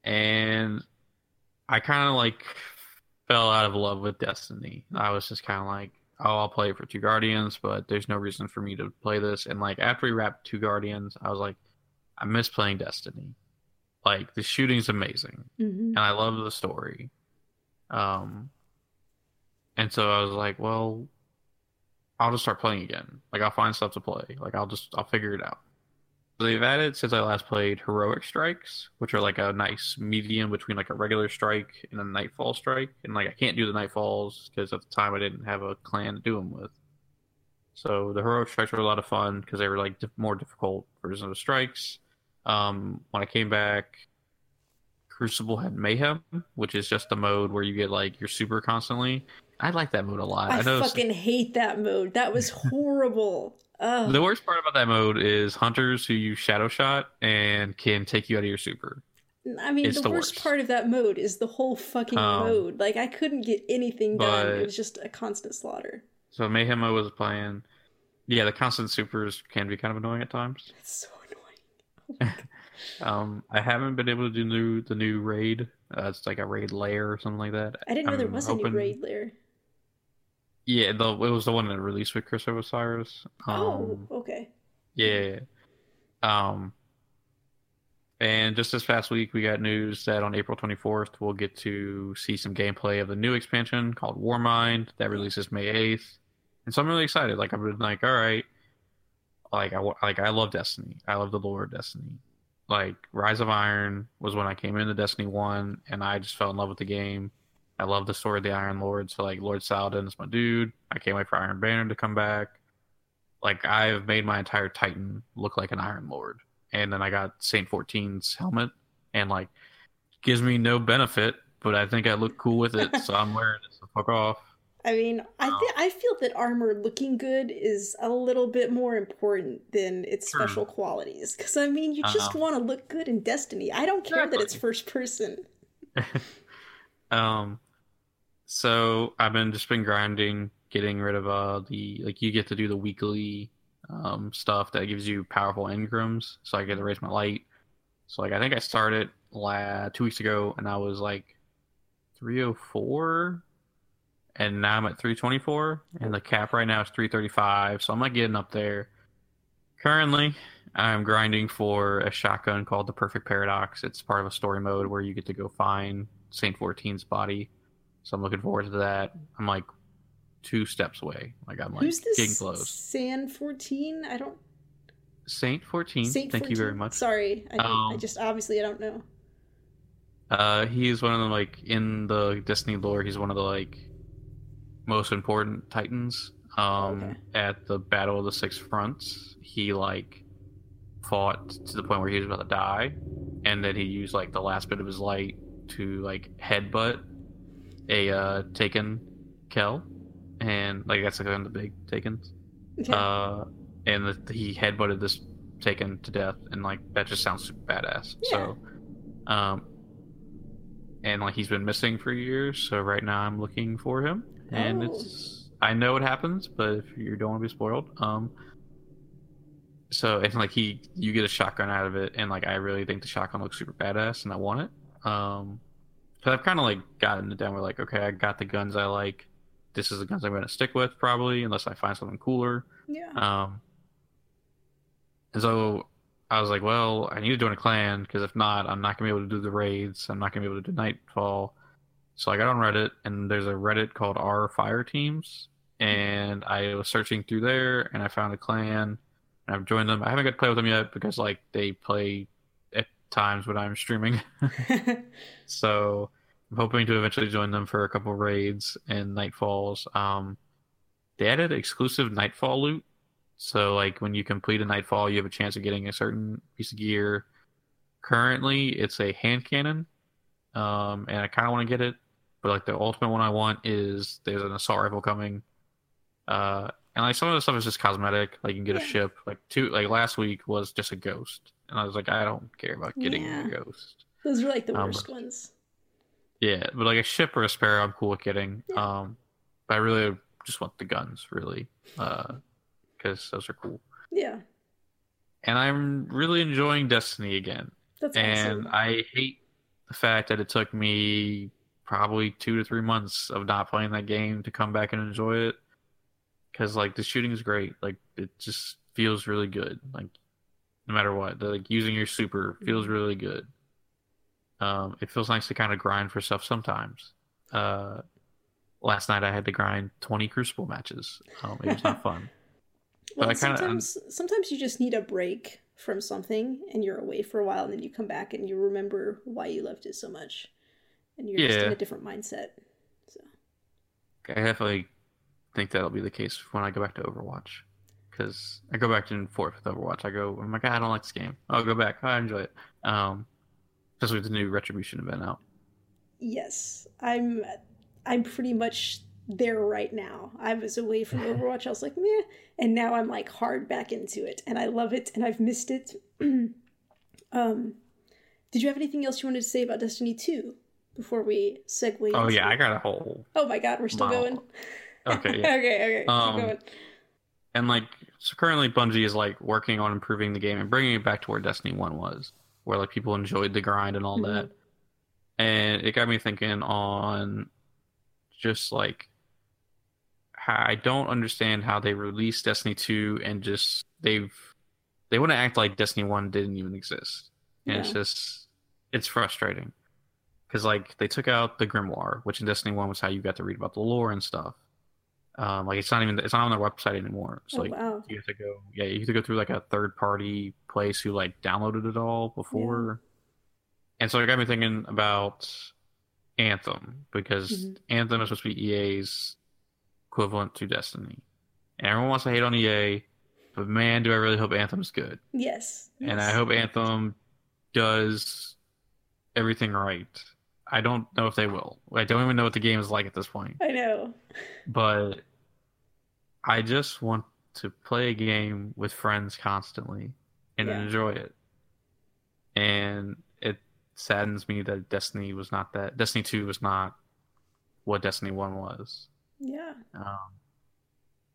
and I kind of like fell out of love with Destiny. I was just kind of like, oh, I'll play it for Two Guardians, but there's no reason for me to play this. And like after we wrapped Two Guardians, I was like, I miss playing Destiny. Like the shooting's amazing, hmm and I love the story. Um, and so I was like, well, I'll just start playing again. Like I'll find stuff to play. Like I'll just I'll figure it out. So they've added since I last played heroic strikes, which are like a nice medium between like a regular strike and a nightfall strike. And like I can't do the nightfalls because at the time I didn't have a clan to do them with. So the heroic strikes were a lot of fun because they were like more difficult versions of strikes. Um, when I came back, Crucible had Mayhem, which is just a mode where you get like your super constantly. I like that mode a lot. I, I fucking hate that mode. That was horrible. Ugh. the worst part about that mode is hunters who use shadow shot and can take you out of your super. I mean, the, the worst, worst. part of that mode is the whole fucking Um, mode. Like, I couldn't get anything done. It was just a constant slaughter. So Mayhem I was playing. Yeah, the constant supers can be kind of annoying at times. It's so. Um, I haven't been able to do new, the new raid. Uh, it's like a raid lair or something like that. I didn't know there I'm was a new raid lair. Yeah, the, it was the one that released with Curse of Osiris. oh, Um, okay. Yeah. Um, and just this past week, we got news that on April 24th, we'll get to see some gameplay of the new expansion called Warmind that releases May 8th. And so I'm really excited. Like, I've been like, all right. Like, I, like, I love Destiny. I love the lore of Destiny. Like, Rise of Iron was when I came into Destiny 1, and I just fell in love with the game. I love the story of the Iron Lord. So, like, Lord Saladin is my dude. I can't wait for Iron Banner to come back like I've made my entire Titan look like an Iron Lord, and then I got Saint 14's helmet, and like gives me no benefit, but I think I look cool with it, so I'm wearing it. So fuck off. I mean, I Oh. th- I feel that armor looking good is a little bit more important than its True. special qualities. Because I mean, you just Uh-huh. want to look good in Destiny. I don't care that it's first person. Um, so I've been just been grinding, getting rid of uh the like you get to do the weekly um stuff that gives you powerful engrams, so I get to raise my light. So like I think I started la two weeks ago, and I was like 304, and now I'm at 324, and the cap right now is 335, so I'm not getting up there. Currently, I'm grinding for a shotgun called the Perfect Paradox. It's part of a story mode where you get to go find Saint 14's body. So I'm looking forward to that. I'm like two steps away. Like I'm like Who's this getting close. San 14? I don't. Saint 14. Saint Thank you very much. Sorry, I, don't- I Um, just obviously I don't know. Uh, he is one of the like in the Destiny lore. He's one of the like most important Titans. Um, Okay. at the Battle of the Six Fronts, he like fought to the point where he was about to die, and then he used like the last bit of his light to like headbutt a uh Taken Kell, and like that's like one of the big Takens. Okay. Uh, and the, he headbutted this Taken to death, and like that just sounds super badass. So, um, and like he's been missing for years, so right now I'm looking for him, and Oh. it's I know what happens, but if you don't want to be spoiled, um, so it's like he you get a shotgun out of it, and like I really think the shotgun looks super badass, and I want it. Um, so I've kind of like gotten it down. Where like, okay, I got the guns I like. This is the guns I'm going to stick with probably, unless I find something cooler. yeah. Um, and so I was like, well, I need to join a clan because if not, I'm not gonna be able to do the raids. I'm not gonna be able to do Nightfall. So I got on Reddit, and there's a Reddit called Our Fire Teams, and I was searching through there, and I found a clan, and I've joined them. I haven't got to play with them yet because like they play at times when I'm streaming. So I'm hoping to eventually join them for a couple raids and nightfalls. Um, they added exclusive nightfall loot. So like when you complete a nightfall, you have a chance of getting a certain piece of gear. Currently, it's a hand cannon, um, and I kind of want to get it. But like the ultimate one I want is there's an assault rifle coming. Uh, and like some of the stuff is just cosmetic. Like you can get Yeah. a ship. Like two, like last week was just a ghost, and I was like, I don't care about getting Yeah. a ghost. Those are like the um, worst ones. Yeah, but like a ship or a sparrow, I'm cool with getting. Yeah. Um, but I really just want the guns, really, because those are cool. Yeah, And I'm really enjoying Destiny again. that's And awesome. I hate the fact that it took me probably two to three months of not playing that game to come back and enjoy it. Because like the shooting is great, like it just feels really good. Like no matter what, the, like using your super feels really good. Um, it feels nice to kind of grind for stuff sometimes. Uh, last night I had to grind 20 Crucible matches. Um, it was not fun. Well, I kinda- sometimes sometimes you just need a break from something, and you're away for a while, and then you come back and you remember why you loved it so much, and you're just in a different mindset. So I definitely think that'll be the case when I go back to Overwatch. Because I go back and forth with Overwatch. I go, I'm like, I don't like this game. I'll go back. I enjoy it. Um, especially with the new Retribution event out. yes, I'm I'm pretty much there right now. I was away from Overwatch. I was like, meh, and now I'm like hard back into it, and I love it, and I've missed it. um, did you have anything else you wanted to say about Destiny Two before we segue? Oh yeah, I got a whole. Oh my god, we're still going. Okay, yeah. okay, okay, Um, and like, so currently Bungie is like working on improving the game and bringing it back to where Destiny One was, where like people enjoyed the grind and all Mhm. that. And it got me thinking on just like I don't understand how they released Destiny 2 and just they've they want to act like Destiny 1 didn't even exist. And it's just it's frustrating. Cuz like they took out the grimoire, which in Destiny 1 was how you got to read about the lore and stuff. Um like it's not even it's not on their website anymore. So oh like wow. you have to go yeah you have to go through like a third party place who like downloaded it all before and so it got me thinking about anthem because Mhm. anthem is supposed to be ea's equivalent to destiny and everyone wants to hate on ea but man do i really hope anthem's good Yes. and i hope anthem does everything right i don't know if they will i don't even know what the game is like at this point I know. but I just want to play a game with friends constantly and Yeah. enjoy it. And it saddens me that Destiny was not that. Destiny 2 was not what Destiny 1 was. Yeah. Um,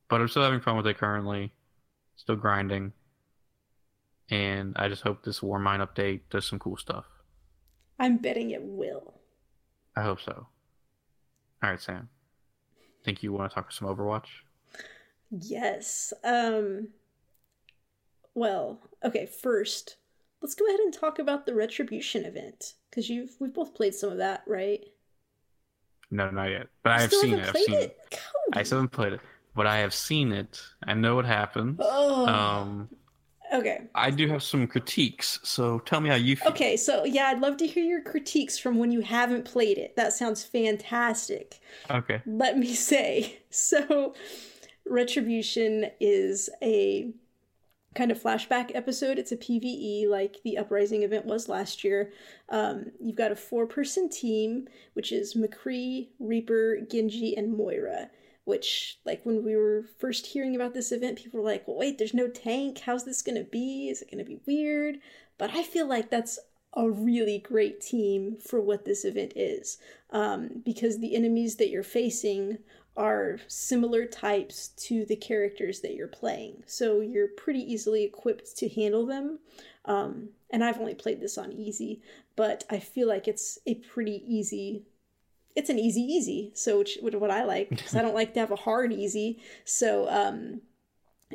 but I'm still having fun with it currently, still grinding. And I just hope this war Warmind update does some cool stuff. I'm betting it will. I hope so. All right, Sam. Think you want to talk some Overwatch? Yes. Um well, okay, first, let's go ahead and talk about the retribution event cuz you've we've both played some of that, right? No, not yet. But I have seen it. I've seen it. it. I still haven't played it, but I have seen it. I know what happens. Oh. Um, Okay. I do have some critiques, so tell me how you feel. Okay, so yeah, I'd love to hear your critiques from when you haven't played it. That sounds fantastic. Okay. Let me say. So, Retribution is a kind of flashback episode. It's a PVE like the Uprising event was last year. Um, you've got a four person team, which is McCree, Reaper, Genji, and Moira. Which, like, when we were first hearing about this event, people were like, well, wait, there's no tank. How's this going to be? Is it going to be weird? But I feel like that's a really great team for what this event is. Um, because the enemies that you're facing are similar types to the characters that you're playing. So you're pretty easily equipped to handle them. Um, and I've only played this on easy, but I feel like it's a pretty easy. It's an easy easy, so which, what I like because I don't like to have a hard easy. So um,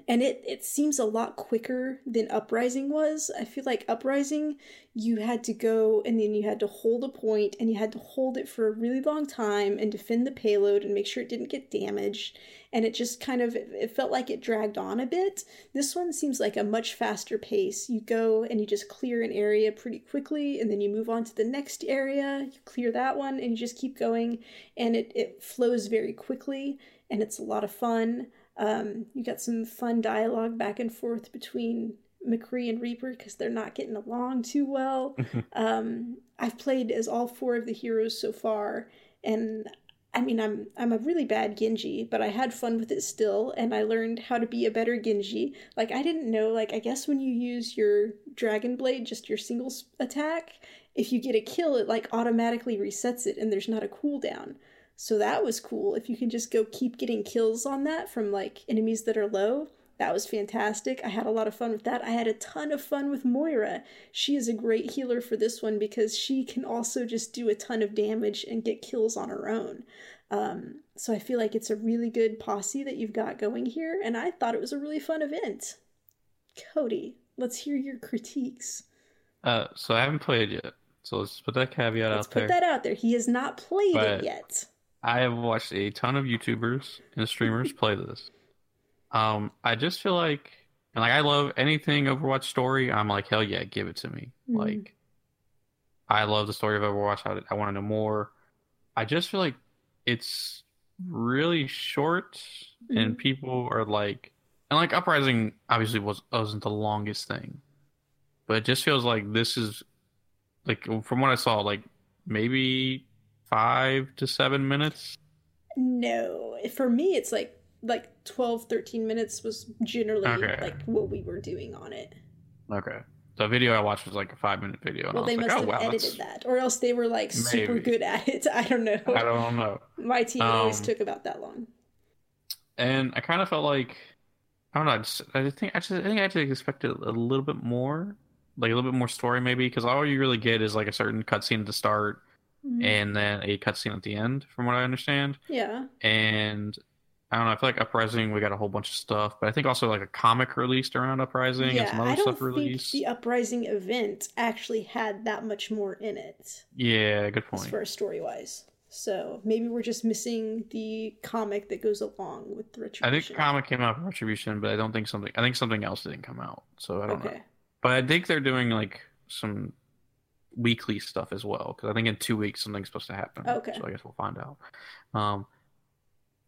and it it seems a lot quicker than uprising was. I feel like uprising you had to go and then you had to hold a point and you had to hold it for a really long time and defend the payload and make sure it didn't get damaged. And it just kind of it felt like it dragged on a bit. This one seems like a much faster pace. You go and you just clear an area pretty quickly and then you move on to the next area. You clear that one and you just keep going. And it, it flows very quickly and it's a lot of fun um, you got some fun dialogue back and forth between McCree and Reaper because they're not getting along too well. um, I've played as all four of the heroes so far, and I mean, I'm I'm a really bad Genji, but I had fun with it still, and I learned how to be a better Genji. Like I didn't know, like I guess when you use your Dragon Blade, just your single attack, if you get a kill, it like automatically resets it, and there's not a cooldown. So that was cool. If you can just go keep getting kills on that from like enemies that are low, that was fantastic. I had a lot of fun with that. I had a ton of fun with Moira. She is a great healer for this one because she can also just do a ton of damage and get kills on her own. Um, so I feel like it's a really good posse that you've got going here, and I thought it was a really fun event. Cody, let's hear your critiques. Uh, so I haven't played yet. So let's put that caveat let's out there. Put that out there. He has not played but it yet. I have watched a ton of YouTubers and streamers play this. Um, I just feel like, and like I love anything Overwatch story. I'm like, hell yeah, give it to me. Mm. Like, I love the story of Overwatch. I, I want to know more. I just feel like it's really short, mm. and people are like, and like Uprising obviously was wasn't the longest thing, but it just feels like this is like from what I saw, like maybe five to seven minutes? No, for me, it's like like 12, 13 minutes was generally okay. like what we were doing on it. Okay. The video I watched was like a five minute video. well, they must like, have oh, wow, edited that's... that, or else they were like super good at it. I don't know. I don't know. My team um, always took about that long. And I kind of felt like I don't know. I, just, I think I, just, I think I actually expected a little bit more, like a little bit more story, maybe, because all you really get is like a certain cutscene at the start, mm-hmm. and then a cutscene at the end, from what I understand. Yeah. And I don't know. I feel like Uprising, we got a whole bunch of stuff, but I think also like a comic released around Uprising yeah, and some other I don't stuff released. Think the Uprising event actually had that much more in it. Yeah, good point. As far as story wise. So maybe we're just missing the comic that goes along with the Retribution. I think comic came out from Retribution, but I don't think something. I think something else didn't come out. So I don't okay. know. But I think they're doing like some weekly stuff as well because I think in two weeks something's supposed to happen. Okay. So I guess we'll find out. Um,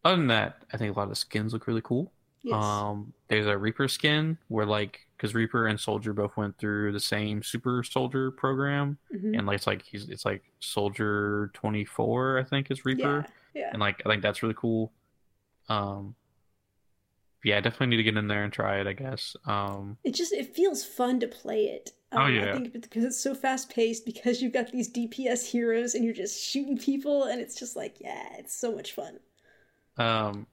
other than that, I think a lot of the skins look really cool. Yes. Um, there's a Reaper skin where like because Reaper and Soldier both went through the same Super Soldier program, mm-hmm. and like it's like he's it's like Soldier 24, I think is Reaper. Yeah. yeah. And like I think that's really cool. Um, yeah, I definitely need to get in there and try it. I guess. Um, it just it feels fun to play it. Oh, um, oh yeah. I think because it's so fast paced, because you've got these DPS heroes and you're just shooting people, and it's just like yeah, it's so much fun. Um,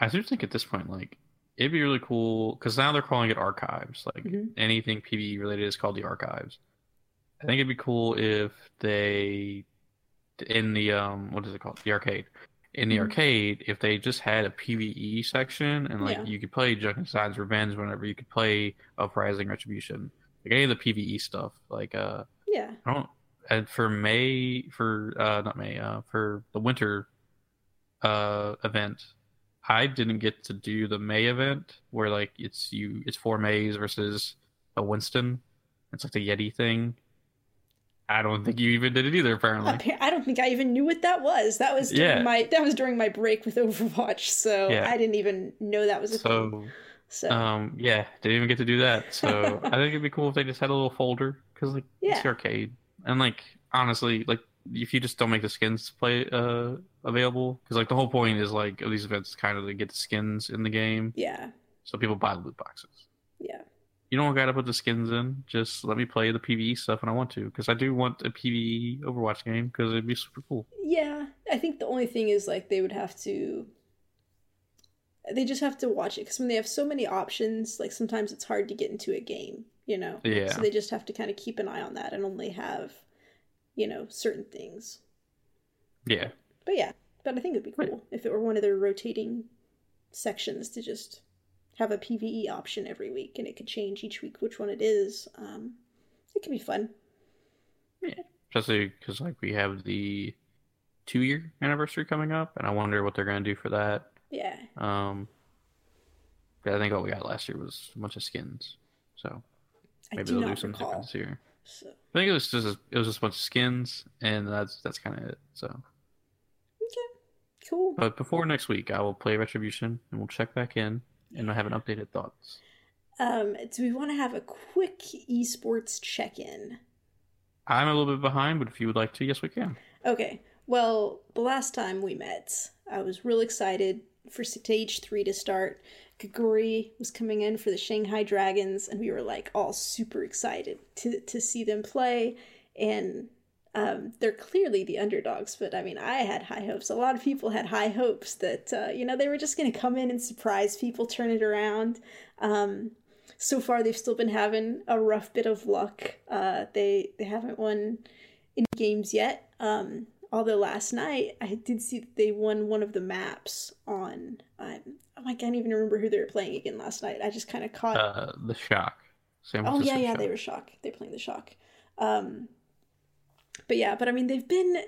I do think at this point, like it'd be really cool because now they're calling it archives. Like mm-hmm. anything PVE related is called the archives. I think it'd be cool if they in the um what is it called the arcade in the mm-hmm. arcade if they just had a PVE section and like yeah. you could play Junkenstein's Revenge whenever you could play Uprising Retribution like any of the PVE stuff like uh yeah I don't and for May for uh not May uh for the winter uh event I didn't get to do the Mei event where like it's you it's four Meis versus a Winston. It's like the Yeti thing. I don't think you even did it either. Apparently, I don't think I even knew what that was. That was during Yeah. my that was during my break with Overwatch, so Yeah. I didn't even know that was a thing. so So um, yeah, didn't even get to do that. So I think it'd be cool if they just had a little folder because like it's Yeah. the arcade and like honestly, like if you just don't make the skins play uh available because like the whole point is like of these events kind of to get the skins in the game yeah, so people buy loot boxes. yeah, You don't gotta put the skins in. Just let me play the PVE stuff when I want to, because I do want a PVE Overwatch game because it'd be super cool. yeah. I think the only thing is like they would have to. They just have to watch it because when they have so many options, like sometimes it's hard to get into a game, you know. Yeah. So they just have to kind of keep an eye on that and only have, you know, certain things. Yeah, But yeah, but I think it'd be Right. cool if it were one of their rotating sections to just have a PVE option every week and it could change each week which one it is. Um, it could be fun. Yeah, especially because like we have the two year anniversary coming up, and I wonder what they're gonna do for that. Yeah. Um, I think all we got last year was a bunch of skins, so maybe they'll do some recall. this year. So, I think it was just a, it was just a bunch of skins, and that's that's kind of it. So, Okay. cool. but before next week, I will play Retribution, and we'll check back in, and I'll have an updated thoughts. Um, do we want to have a quick esports check-in? I'm a little bit behind, but if you would like to, yes, we can. Okay. Well, the last time we met, I was real excited for stage three to start. Geguri was coming in for the Shanghai Dragons, and we were like all super excited to to see them play. And um, they're clearly the underdogs, but I mean, I had high hopes. A lot of people had high hopes that uh, you know they were just going to come in and surprise people, turn it around. Um, so far, they've still been having a rough bit of luck. Uh, they they haven't won in games yet. Um, although last night I did see that they won one of the maps on. Um, oh, I can't even remember who they were playing again last night. I just kind of caught. Uh, the shock. Oh yeah, yeah, Shock. they were shock. They're playing the shock. Um, but yeah, but I mean they've been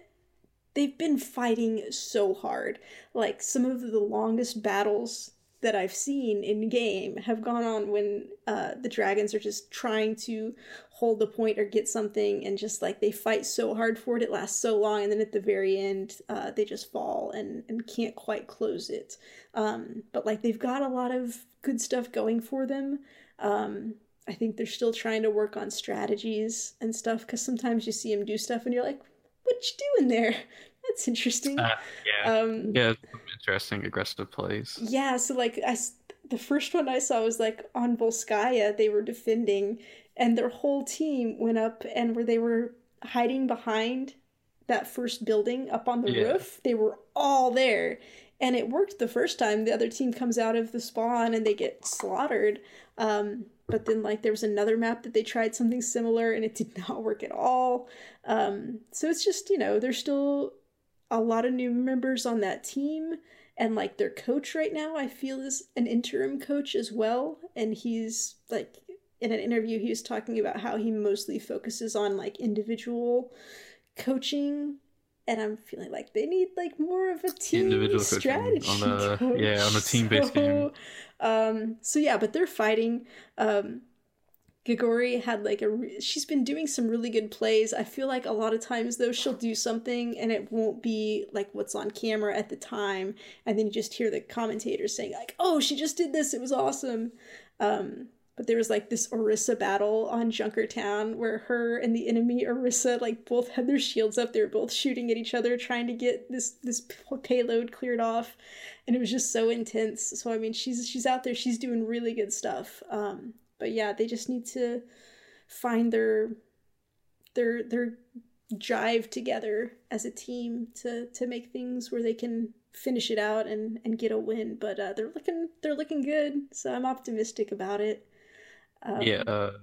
they've been fighting so hard. Like some of the longest battles that I've seen in game have gone on when uh, the dragons are just trying to hold the point or get something, and just like they fight so hard for it, it lasts so long, and then at the very end, uh, they just fall and and can't quite close it. Um, but like they've got a lot of good stuff going for them. Um, I think they're still trying to work on strategies and stuff because sometimes you see them do stuff and you're like, "What you doing there? That's interesting." Uh, yeah, um, yeah, interesting aggressive plays. yeah, so like I, the first one I saw was like on Volskaya. They were defending, and their whole team went up and where they were hiding behind that first building up on the Yeah. roof. They were all there, and it worked the first time. The other team comes out of the spawn and they get slaughtered. Um, but then like there was another map that they tried something similar and it did not work at all. Um, so it's just you know there's still a lot of new members on that team and like their coach right now i feel is an interim coach as well and he's like in an interview he was talking about how he mostly focuses on like individual coaching and i'm feeling like they need like more of a team Individual strategy on a- coach. yeah, on a team-based so, game. um so yeah but they're fighting um Geguri had like a re- she's been doing some really good plays. I feel like a lot of times though she'll do something and it won't be like what's on camera at the time and then you just hear the commentators saying like, "Oh, she just did this. It was awesome." Um but there was like this Orisa battle on Junkertown where her and the enemy Orisa like both had their shields up. They were both shooting at each other trying to get this this payload cleared off and it was just so intense. So I mean, she's she's out there. She's doing really good stuff. Um but yeah, they just need to find their their their jive together as a team to to make things where they can finish it out and and get a win. But uh, they're looking they're looking good, so I'm optimistic about it. Um, Yeah, uh,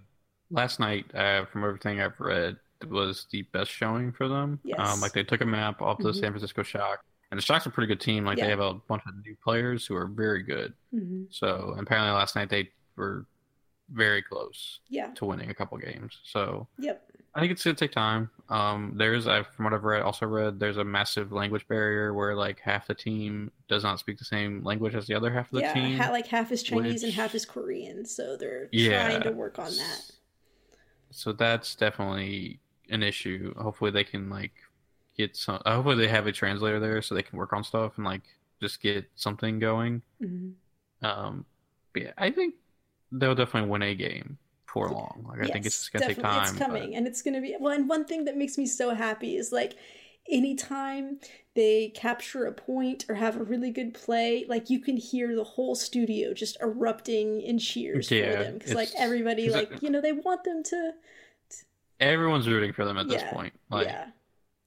last night, uh, from everything I've read, was the best showing for them. Yes. Um, like they took a map off the Mhm. San Francisco Shock, and the Shock's a pretty good team. Like Yeah. they have a bunch of new players who are very good. mhm. So apparently last night they were very close Yeah. to winning a couple games. So Yep. I think it's gonna take time. Um, there's, I from what I've read, also read, there's a massive language barrier where like half the team does not speak the same language as the other half of the yeah, team. ha- like half is Chinese and half is Korean, so they're Yeah. trying to work on that. So that's definitely an issue. Hopefully they can like get some. uh, Hopefully they have a translator there so they can work on stuff and like just get something going. Mhm. Um, but yeah, I think they'll definitely win a game before long. Like I think it's just gonna take definitely. time. It's but- coming, and it's gonna be. Well, and one thing that makes me so happy is like anytime they capture a point or have a really good play, like you can hear the whole studio just erupting in cheers for them because like everybody 'cause it- like you know they want them to. Everyone's rooting for them at this Yeah, point. Like, yeah,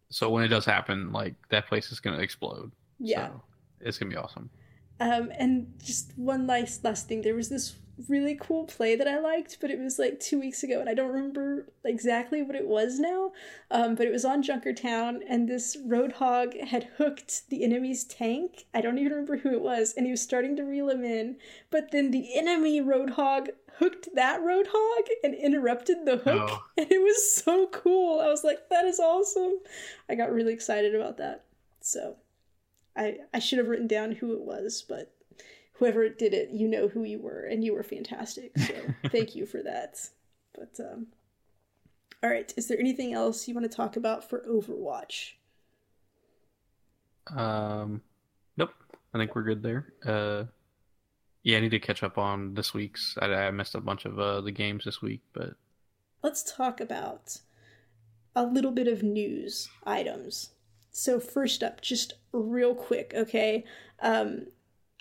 so when it does happen, like that place is gonna explode. yeah. So it's gonna be awesome. Um, and just one last last thing, there was this really cool play that I liked, but it was like two weeks ago, and I don't remember exactly what it was now. Um, but it was on Junkertown, and this Roadhog had hooked the enemy's tank. I don't even remember who it was, and he was starting to reel him in. But then the enemy Roadhog hooked that Roadhog and interrupted the hook, Oh. and it was so cool. I was like, "That is awesome!" I got really excited about that. So. I, I should have written down who it was, but whoever did it, you know who you were, and you were fantastic. So thank you for that. But um, all right, is there anything else you want to talk about for Overwatch? Um, nope. I think we're good there. Uh, yeah, I need to catch up on this week's. I, I missed a bunch of uh, the games this week, but Let's talk about a little bit of news items. So first up, just real quick, okay? Um,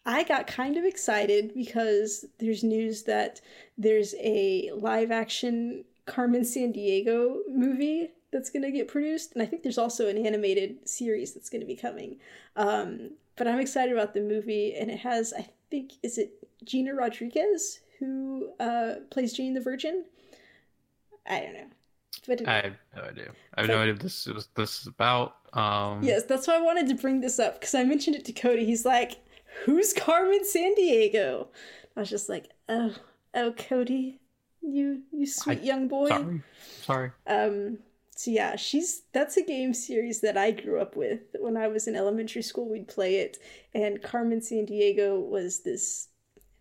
I got kind of excited because there's news that there's a live action Carmen Sandiego movie that's going to get produced, and I think there's also an animated series that's going to be coming. Um, but I'm excited about the movie, and it has, I think, is it Gina Rodriguez who uh, plays Jane the Virgin? I don't know, but I have no idea. I have no idea what this is this is about. Um, Yes, that's why I wanted to bring this up because I mentioned it to Cody. He's like, "Who's Carmen Sandiego?" I was just like, "Oh, oh, Cody, you you sweet I- young boy." Sorry, sorry. Um, so yeah, she's that's a game series that I grew up with. When I was in elementary school, we'd play it, and Carmen Sandiego was this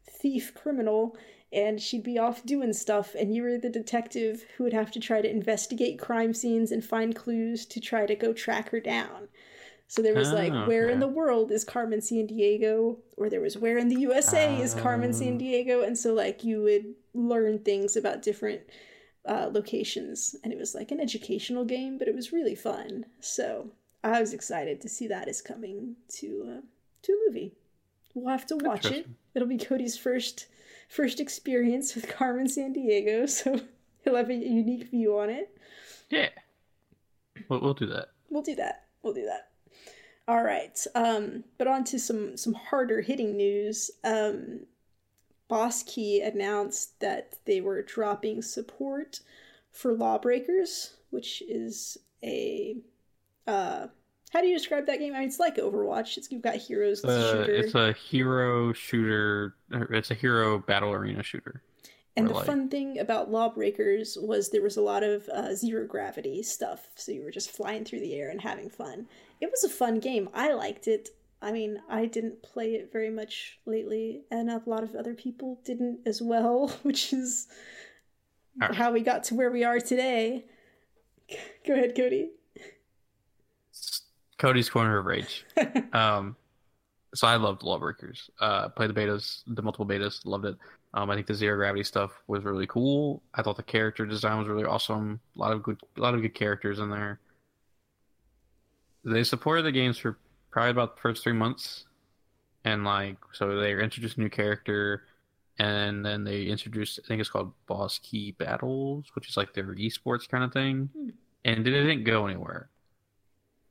thief criminal, and she'd be off doing stuff, and you were the detective who would have to try to investigate crime scenes and find clues to try to go track her down. So there was like, Oh, where in the world is Carmen Sandiego? Or there was, where in the USA is Carmen San Oh. Diego? And so like you would learn things about different uh, locations, and it was like an educational game, but it was really fun. So I was excited to see that is coming to uh, to a movie. We'll have to watch it. It'll be Cody's first first experience with Carmen Sandiego, so he'll have a unique view on it. Yeah, we'll, we'll do that. We'll do that. We'll do that. All right. Um, but on to some some harder hitting news. Um, Boss Key announced that they were dropping support for Lawbreakers, which is a uh, how do you describe that game? I mean, it's like Overwatch. It's you've got heroes. It's a Uh, shooter. it's a hero shooter. It's a hero battle arena shooter. And the like- fun thing about Lawbreakers was there was a lot of uh, zero gravity stuff, so you were just flying through the air and having fun. It was a fun game. I liked it. I mean, I didn't play it very much lately, and a lot of other people didn't as well, which is how we got to where we are today. Go ahead, Cody. Cody's corner of rage. Um, so I loved Lawbreakers. Uh, played the betas, the multiple betas, loved it. Um, I think the zero gravity stuff was really cool. I thought the character design was really awesome. A lot of good, a lot of good characters in there. They supported the games for probably about the first three months, and like so they introduced a new character, and then they introduced I think it's called Boss Key Battles, which is like their esports kind of thing, Hmm. and it didn't go anywhere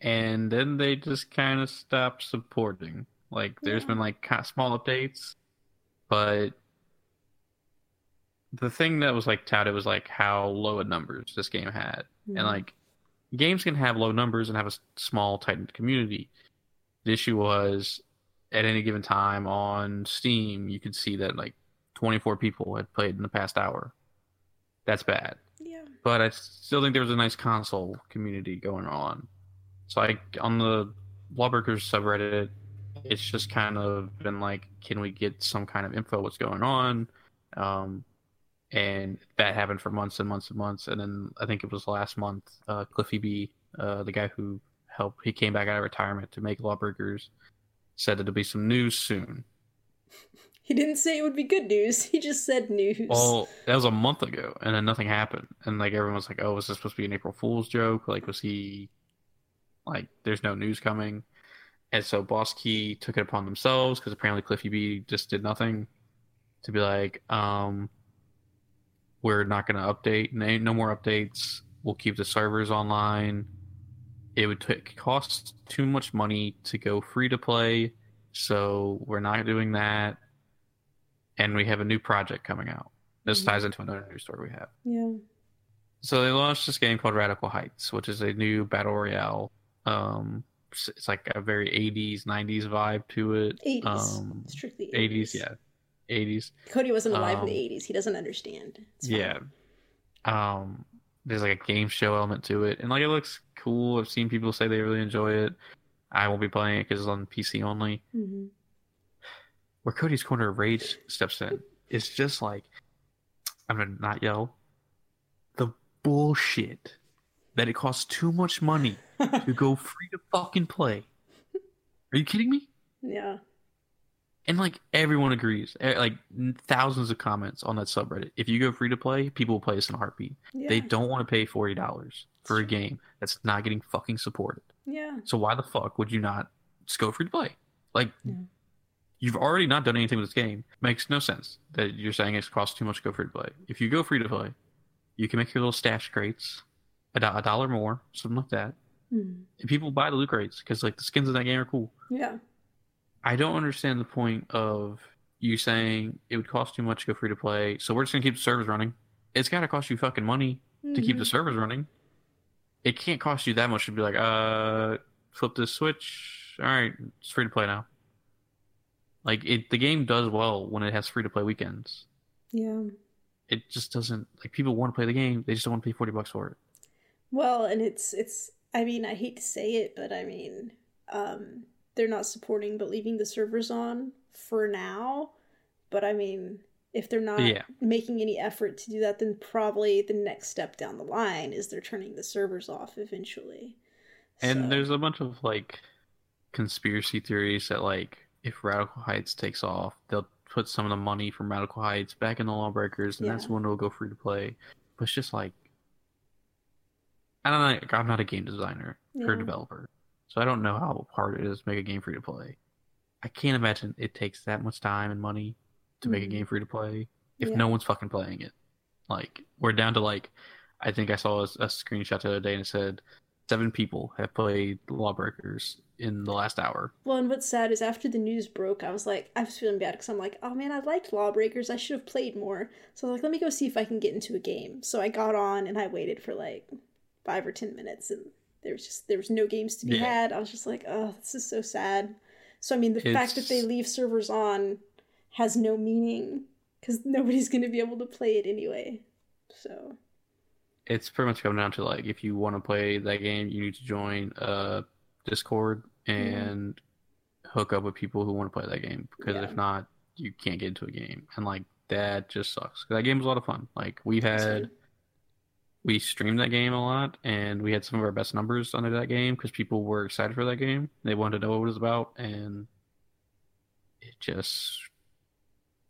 and then they just kind of stopped supporting. Like, there's Yeah. been like small updates, but the thing that was like touted was like how low a numbers this game had, Hmm. and like games can have low numbers and have a small tight community. The issue was at any given time on Steam, you could see that like 24 people had played in the past hour. That's bad. yeah, but I still think there was a nice console community going on. So like on the Lawbreakers subreddit, it's just kind of been like, can we get some kind of info what's going on? Um, and that happened for months and months and months. And then I think it was last month, uh, Cliffy B, uh, the guy who helped, he came back out of retirement to make Lawbreakers, said that there'll be some news soon. He didn't say it would be good news. He just said news. Well, that was a month ago, and then nothing happened. And like everyone was like, "Oh, was this supposed to be an April Fool's joke? Like, was he like, there's no news coming?" And so Boss Key took it upon themselves because apparently Cliffy B just did nothing to be like, um, we're not going to update. No more updates. We'll keep the servers online. It would t- cost too much money to go free to play, so we're not doing that and we have a new project coming out. This mm-hmm. ties into another news story we have. Yeah. So they launched this game called Radical Heights, which is a new battle royale. Um, it's like a very 80s, 90s vibe to it. 80s. Um, Strictly 80s. 80s, yeah. 80s. Cody wasn't alive um, in the 80s. Um, he doesn't understand. Yeah. Um, there's like a game show element to it, and like it looks cool. I've seen people say they really enjoy it. I won't be playing it because it's on PC only. Mm-hmm where Cody's corner of rage steps in is just like I'm gonna not yell. The bullshit that it costs too much money to go free to fucking play. Are you kidding me? Yeah. And like everyone agrees, like thousands of comments on that subreddit. If you go free to play, people will play this in a heartbeat. Yeah. They don't want to pay forty dollars for a game that's not getting fucking supported. Yeah. So why the fuck would you not just go free to play? Like, yeah you've already not done anything with this game. Makes no sense that you're saying it costs too much to go free to play. If you go free to play, you can make your little stash crates a, do- a dollar more, something like that. Mm. And people buy the loot crates because like the skins in that game are cool. Yeah. I don't understand the point of you saying it would cost too much to go free to play, so we're just gonna keep the servers running. It's gotta cost you fucking money mm-hmm. to keep the hmm. servers running. It can't cost you that much to be like, uh, flip this switch. All right, it's free to play now. Like it, the game does well when it has free to play weekends. Yeah. It just doesn't like people want to play the game. They just don't want to pay forty bucks for it. Well, and it's it's. I mean, I hate to say it, but I mean, um, they're not supporting but leaving the servers on for now. But I mean, if they're not yeah. making any effort to do that, then probably the next step down the line is they're turning the servers off eventually. And so. there's a bunch of like conspiracy theories that like if Radical Heights takes off, they'll put some of the money from Radical Heights back in the Lawbreakers, and yeah. that's when it'll go free to play. But it's just like I don't know. I'm not a game designer yeah. or developer, so I don't know how hard it is to make a game free to play. I can't imagine it takes that much time and money to mm-hmm. make a mm-hmm. game free to play if yeah. no one's fucking playing it. Like we're down to like, I think I saw a, a screenshot the other day and it said seven people have played Lawbreakers in the last hour. Well, and what's sad is after the news broke, I was like, I was feeling bad because I'm like, oh man, I liked Lawbreakers. I should have played more. So I was like, let me go see if I can get into a game. So I got on and I waited for like five or ten minutes, and there was just there was no games to be yeah. had. I was just like, oh, this is so sad. So I mean, the it's... fact that they leave servers on has no meaning because nobody's going to be able to play it anyway. So it's pretty much coming down to like if you want to play that game, you need to join uh Discord and yeah. hook up with people who want to play that game because yeah. if not, you can't get into a game. And like that just sucks. That game was a lot of fun. Like we had we streamed that game a lot and we had some of our best numbers under that game because people were excited for that game. They wanted to know what it was about and it just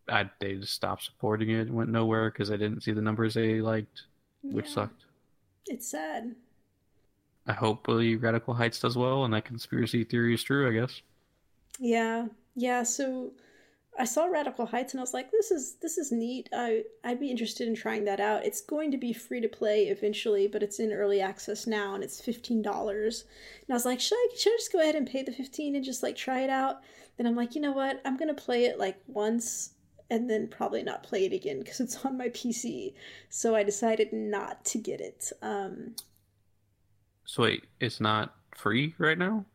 I they just stopped supporting it, went nowhere because I didn't see the numbers they liked which yeah. sucked. It's sad. I hope the Radical Heights does well and that conspiracy theory is true, I guess. Yeah. Yeah, so I saw Radical Heights and I was like, this is this is neat. I I'd be interested in trying that out. It's going to be free to play eventually, but it's in early access now and it's fifteen dollars. And I was like, should I should I just go ahead and pay the fifteen and just like try it out? Then I'm like, you know what? I'm gonna play it like once and then probably not play it again because it's on my PC. So I decided not to get it. Um, so wait, it's not free right now?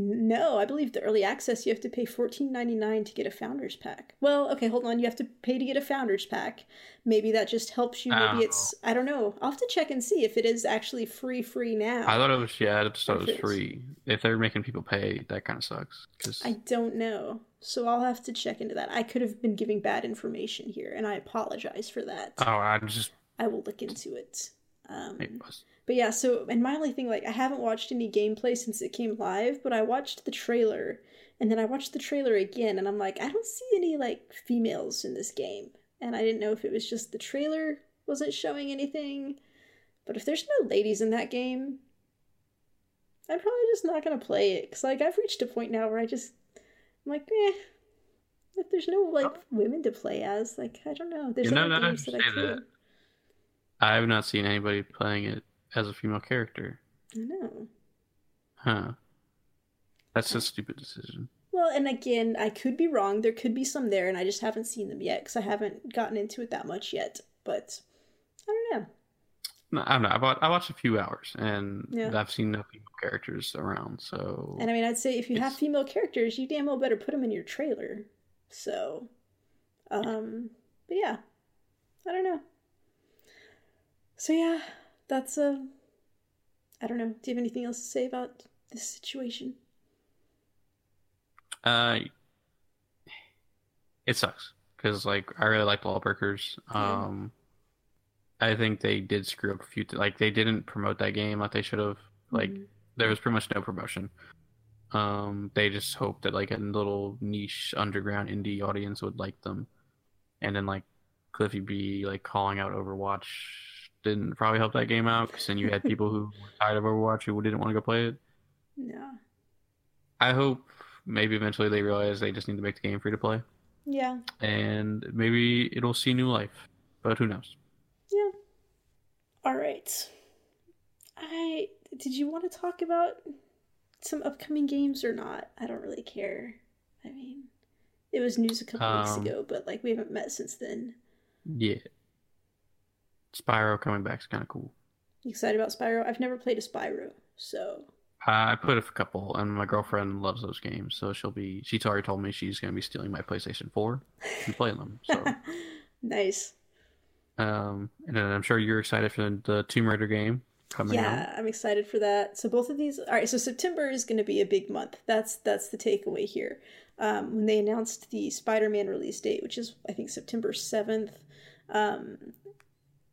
No, I believe the early access you have to pay fourteen ninety nine to get a founders pack. Well, okay, hold on. You have to pay to get a founders pack. Maybe that just helps you. Maybe Oh. it's I don't know. I'll have to check and see if it is actually free free now. I thought it was yeah. I thought it was free. If they're making people pay, that kind of sucks. Because I don't know. So I'll have to check into that. I could have been giving bad information here, and I apologize for that. oh, I just I will look into it. Um, it was But yeah, so and my only thing, like, I haven't watched any gameplay since it came live, but I watched the trailer, and then I watched the trailer again, and I'm like, I don't see any like females in this game, and I didn't know if it was just the trailer wasn't showing anything. But if there's no ladies in that game, I'm probably just not gonna play it because like I've reached a point now where I just I'm like, eh. If there's no like women to play as, like I don't know. There's You know, other games that I could. that, I have not seen anybody playing it as a female character. I know. Huh. That's a stupid decision. Well, and again, I could be wrong. There could be some there, and I just haven't seen them yet because I haven't gotten into it that much yet. But I don't know. No, I don't know. I, bought, I watched a few hours and Yeah. I've seen no female characters around. So And I mean, I'd say if you have female characters, you damn well better put them in your trailer. So, um, but yeah, I don't know. So yeah, that's a. I don't know. Do you have anything else to say about this situation? uh, it sucks because like I really like Lawbreakers. Yeah. Um, I think they did screw up a few. like they didn't promote that game like they should have. Like Mhm. there was pretty much no promotion. Um, they just hoped that like a little niche underground indie audience would like them, and then like Cliffy B like calling out Overwatch didn't probably help that game out because then you had people who were tired of Overwatch who didn't want to go play it. yeah, I hope maybe eventually they realize they just need to make the game free to play, yeah, and maybe it'll see new life. But who knows? yeah. All right. I did you want to talk about some upcoming games or not? I don't really care. I mean, it was news a couple weeks Um, ago, but like we haven't met since then. Yeah, Spyro coming back is kind of cool. You excited about Spyro? I've never played a Spyro, so I put a couple, and my girlfriend loves those games, so she'll be. She's already told me she's going to be stealing my PlayStation 4 and playing them. So, nice. um, and then I'm sure you're excited for the, Tomb Raider game coming out. Yeah, I'm excited for that. So both of these. All right, so September is going to be a big month. That's that's the takeaway here. Um, when they announced the Spider-Man release date, which is I think September seventh, um,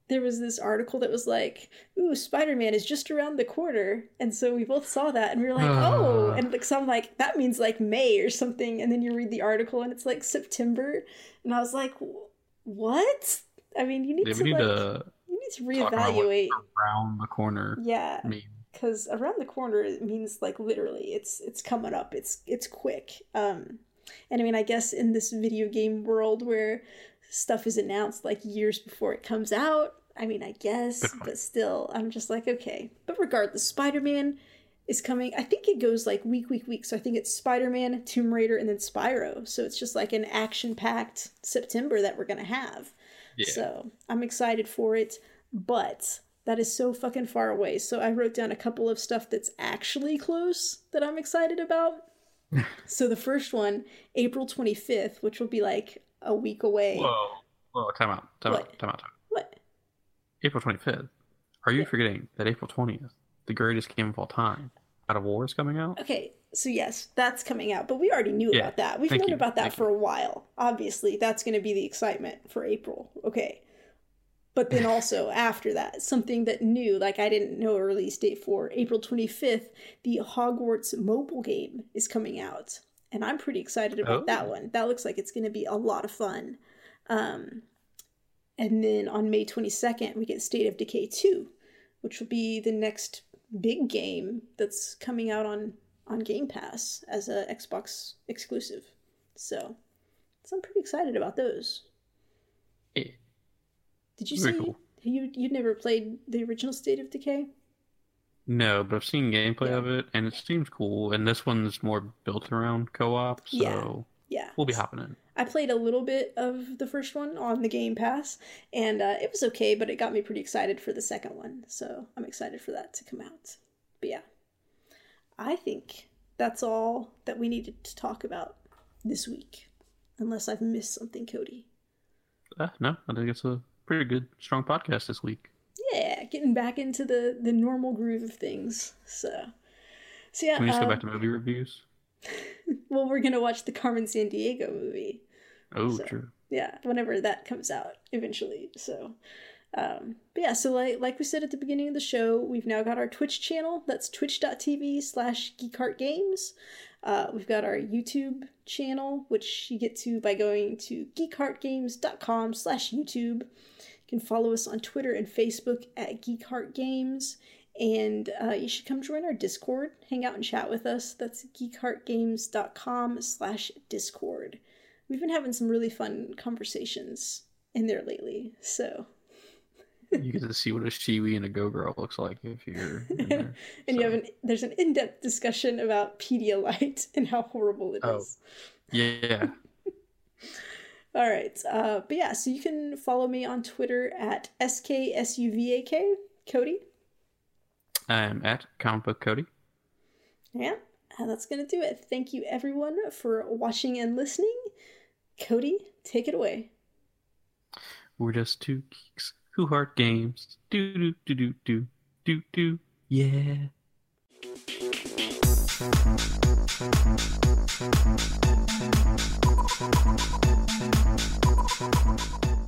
there was this article that was like, "Ooh, Spider-Man is just around the corner," and so we both saw that, and we were like, "Oh!" And like, so I'm like, "That means like May or something," and then you read the article, and it's like September, and I was like, "What?" I mean, you need Yeah, to need like, to you need to talk about what reevaluate. around the corner. Yeah, because around the corner it means like literally it's it's coming up it's it's quick um and i mean i guess in this video game world where stuff is announced like years before it comes out i mean i guess but still i'm just like okay but regardless spider-man is coming i think it goes like week week week so i think it's spider-man tomb raider and then spyro so it's just like an action-packed september that we're gonna have Yeah. so I'm excited for it, but that is so fucking far away. So I wrote down a couple of stuff that's actually close that I'm excited about. so the first one, April 25th, which will be like a week away. Whoa, whoa, time out, time What? out, time out, time. What? April 25th. Are you Yeah. forgetting that April 20th, the greatest game of all time, God of War is coming out? Okay, so yes, that's coming out, but we already knew Yeah, about that. We've thank known you, about that thank for a while. Obviously, that's going to be the excitement for April. Okay. But then also after that, something that new, like I didn't know a release date for April 25th, the Hogwarts mobile game is coming out. And I'm pretty excited about that Oh. one. That looks like it's going to be a lot of fun. Um, and then on May 22nd, we get State of Decay 2, which will be the next big game that's coming out on on Game Pass as a Xbox exclusive. So, so I'm pretty excited about those. Yeah. Did you Very say cool. you you'd never played the original State of Decay? No, but I've seen gameplay Yeah. of it, and it seems cool. And this one's more built around co-op, so Yeah. Yeah, we'll be hopping in. I played a little bit of the first one on the Game Pass, and uh, it was okay, but it got me pretty excited for the second one. So I'm excited for that to come out. But yeah, I think that's all that we needed to talk about this week. Unless I've missed something, Cody. Uh, no, I think it's a pretty good, strong podcast this week. Yeah, getting back into the the normal groove of things. So, so yeah. Can we just uh, go back to movie reviews? well, we're gonna watch the Carmen Sandiego movie. Oh, so- true. yeah whenever that comes out eventually so um but yeah so like like we said at the beginning of the show we've now got our twitch channel that's twitch.tv slash geekheartgames uh, we've got our youtube channel which you get to by going to geekheartgames.com slash youtube you can follow us on twitter and facebook at geekheartgames and uh, you should come join our discord hang out and chat with us that's geekheartgames.com slash discord we've been having some really fun conversations in there lately. So, you get to see what a Shiwi and a Go Girl looks like if you're in there. and you have an there's an in-depth discussion about Pedialyte and how horrible it is. Oh. Yeah. All right, uh, but yeah, so you can follow me on Twitter at sksuvak Cody. I'm at Comic Book Cody. Yeah, and that's gonna do it. Thank you everyone for watching and listening. Cody, take it away. We're just two geeks who heart games. Do do do do do do do. Yeah. Thank you. Thank you.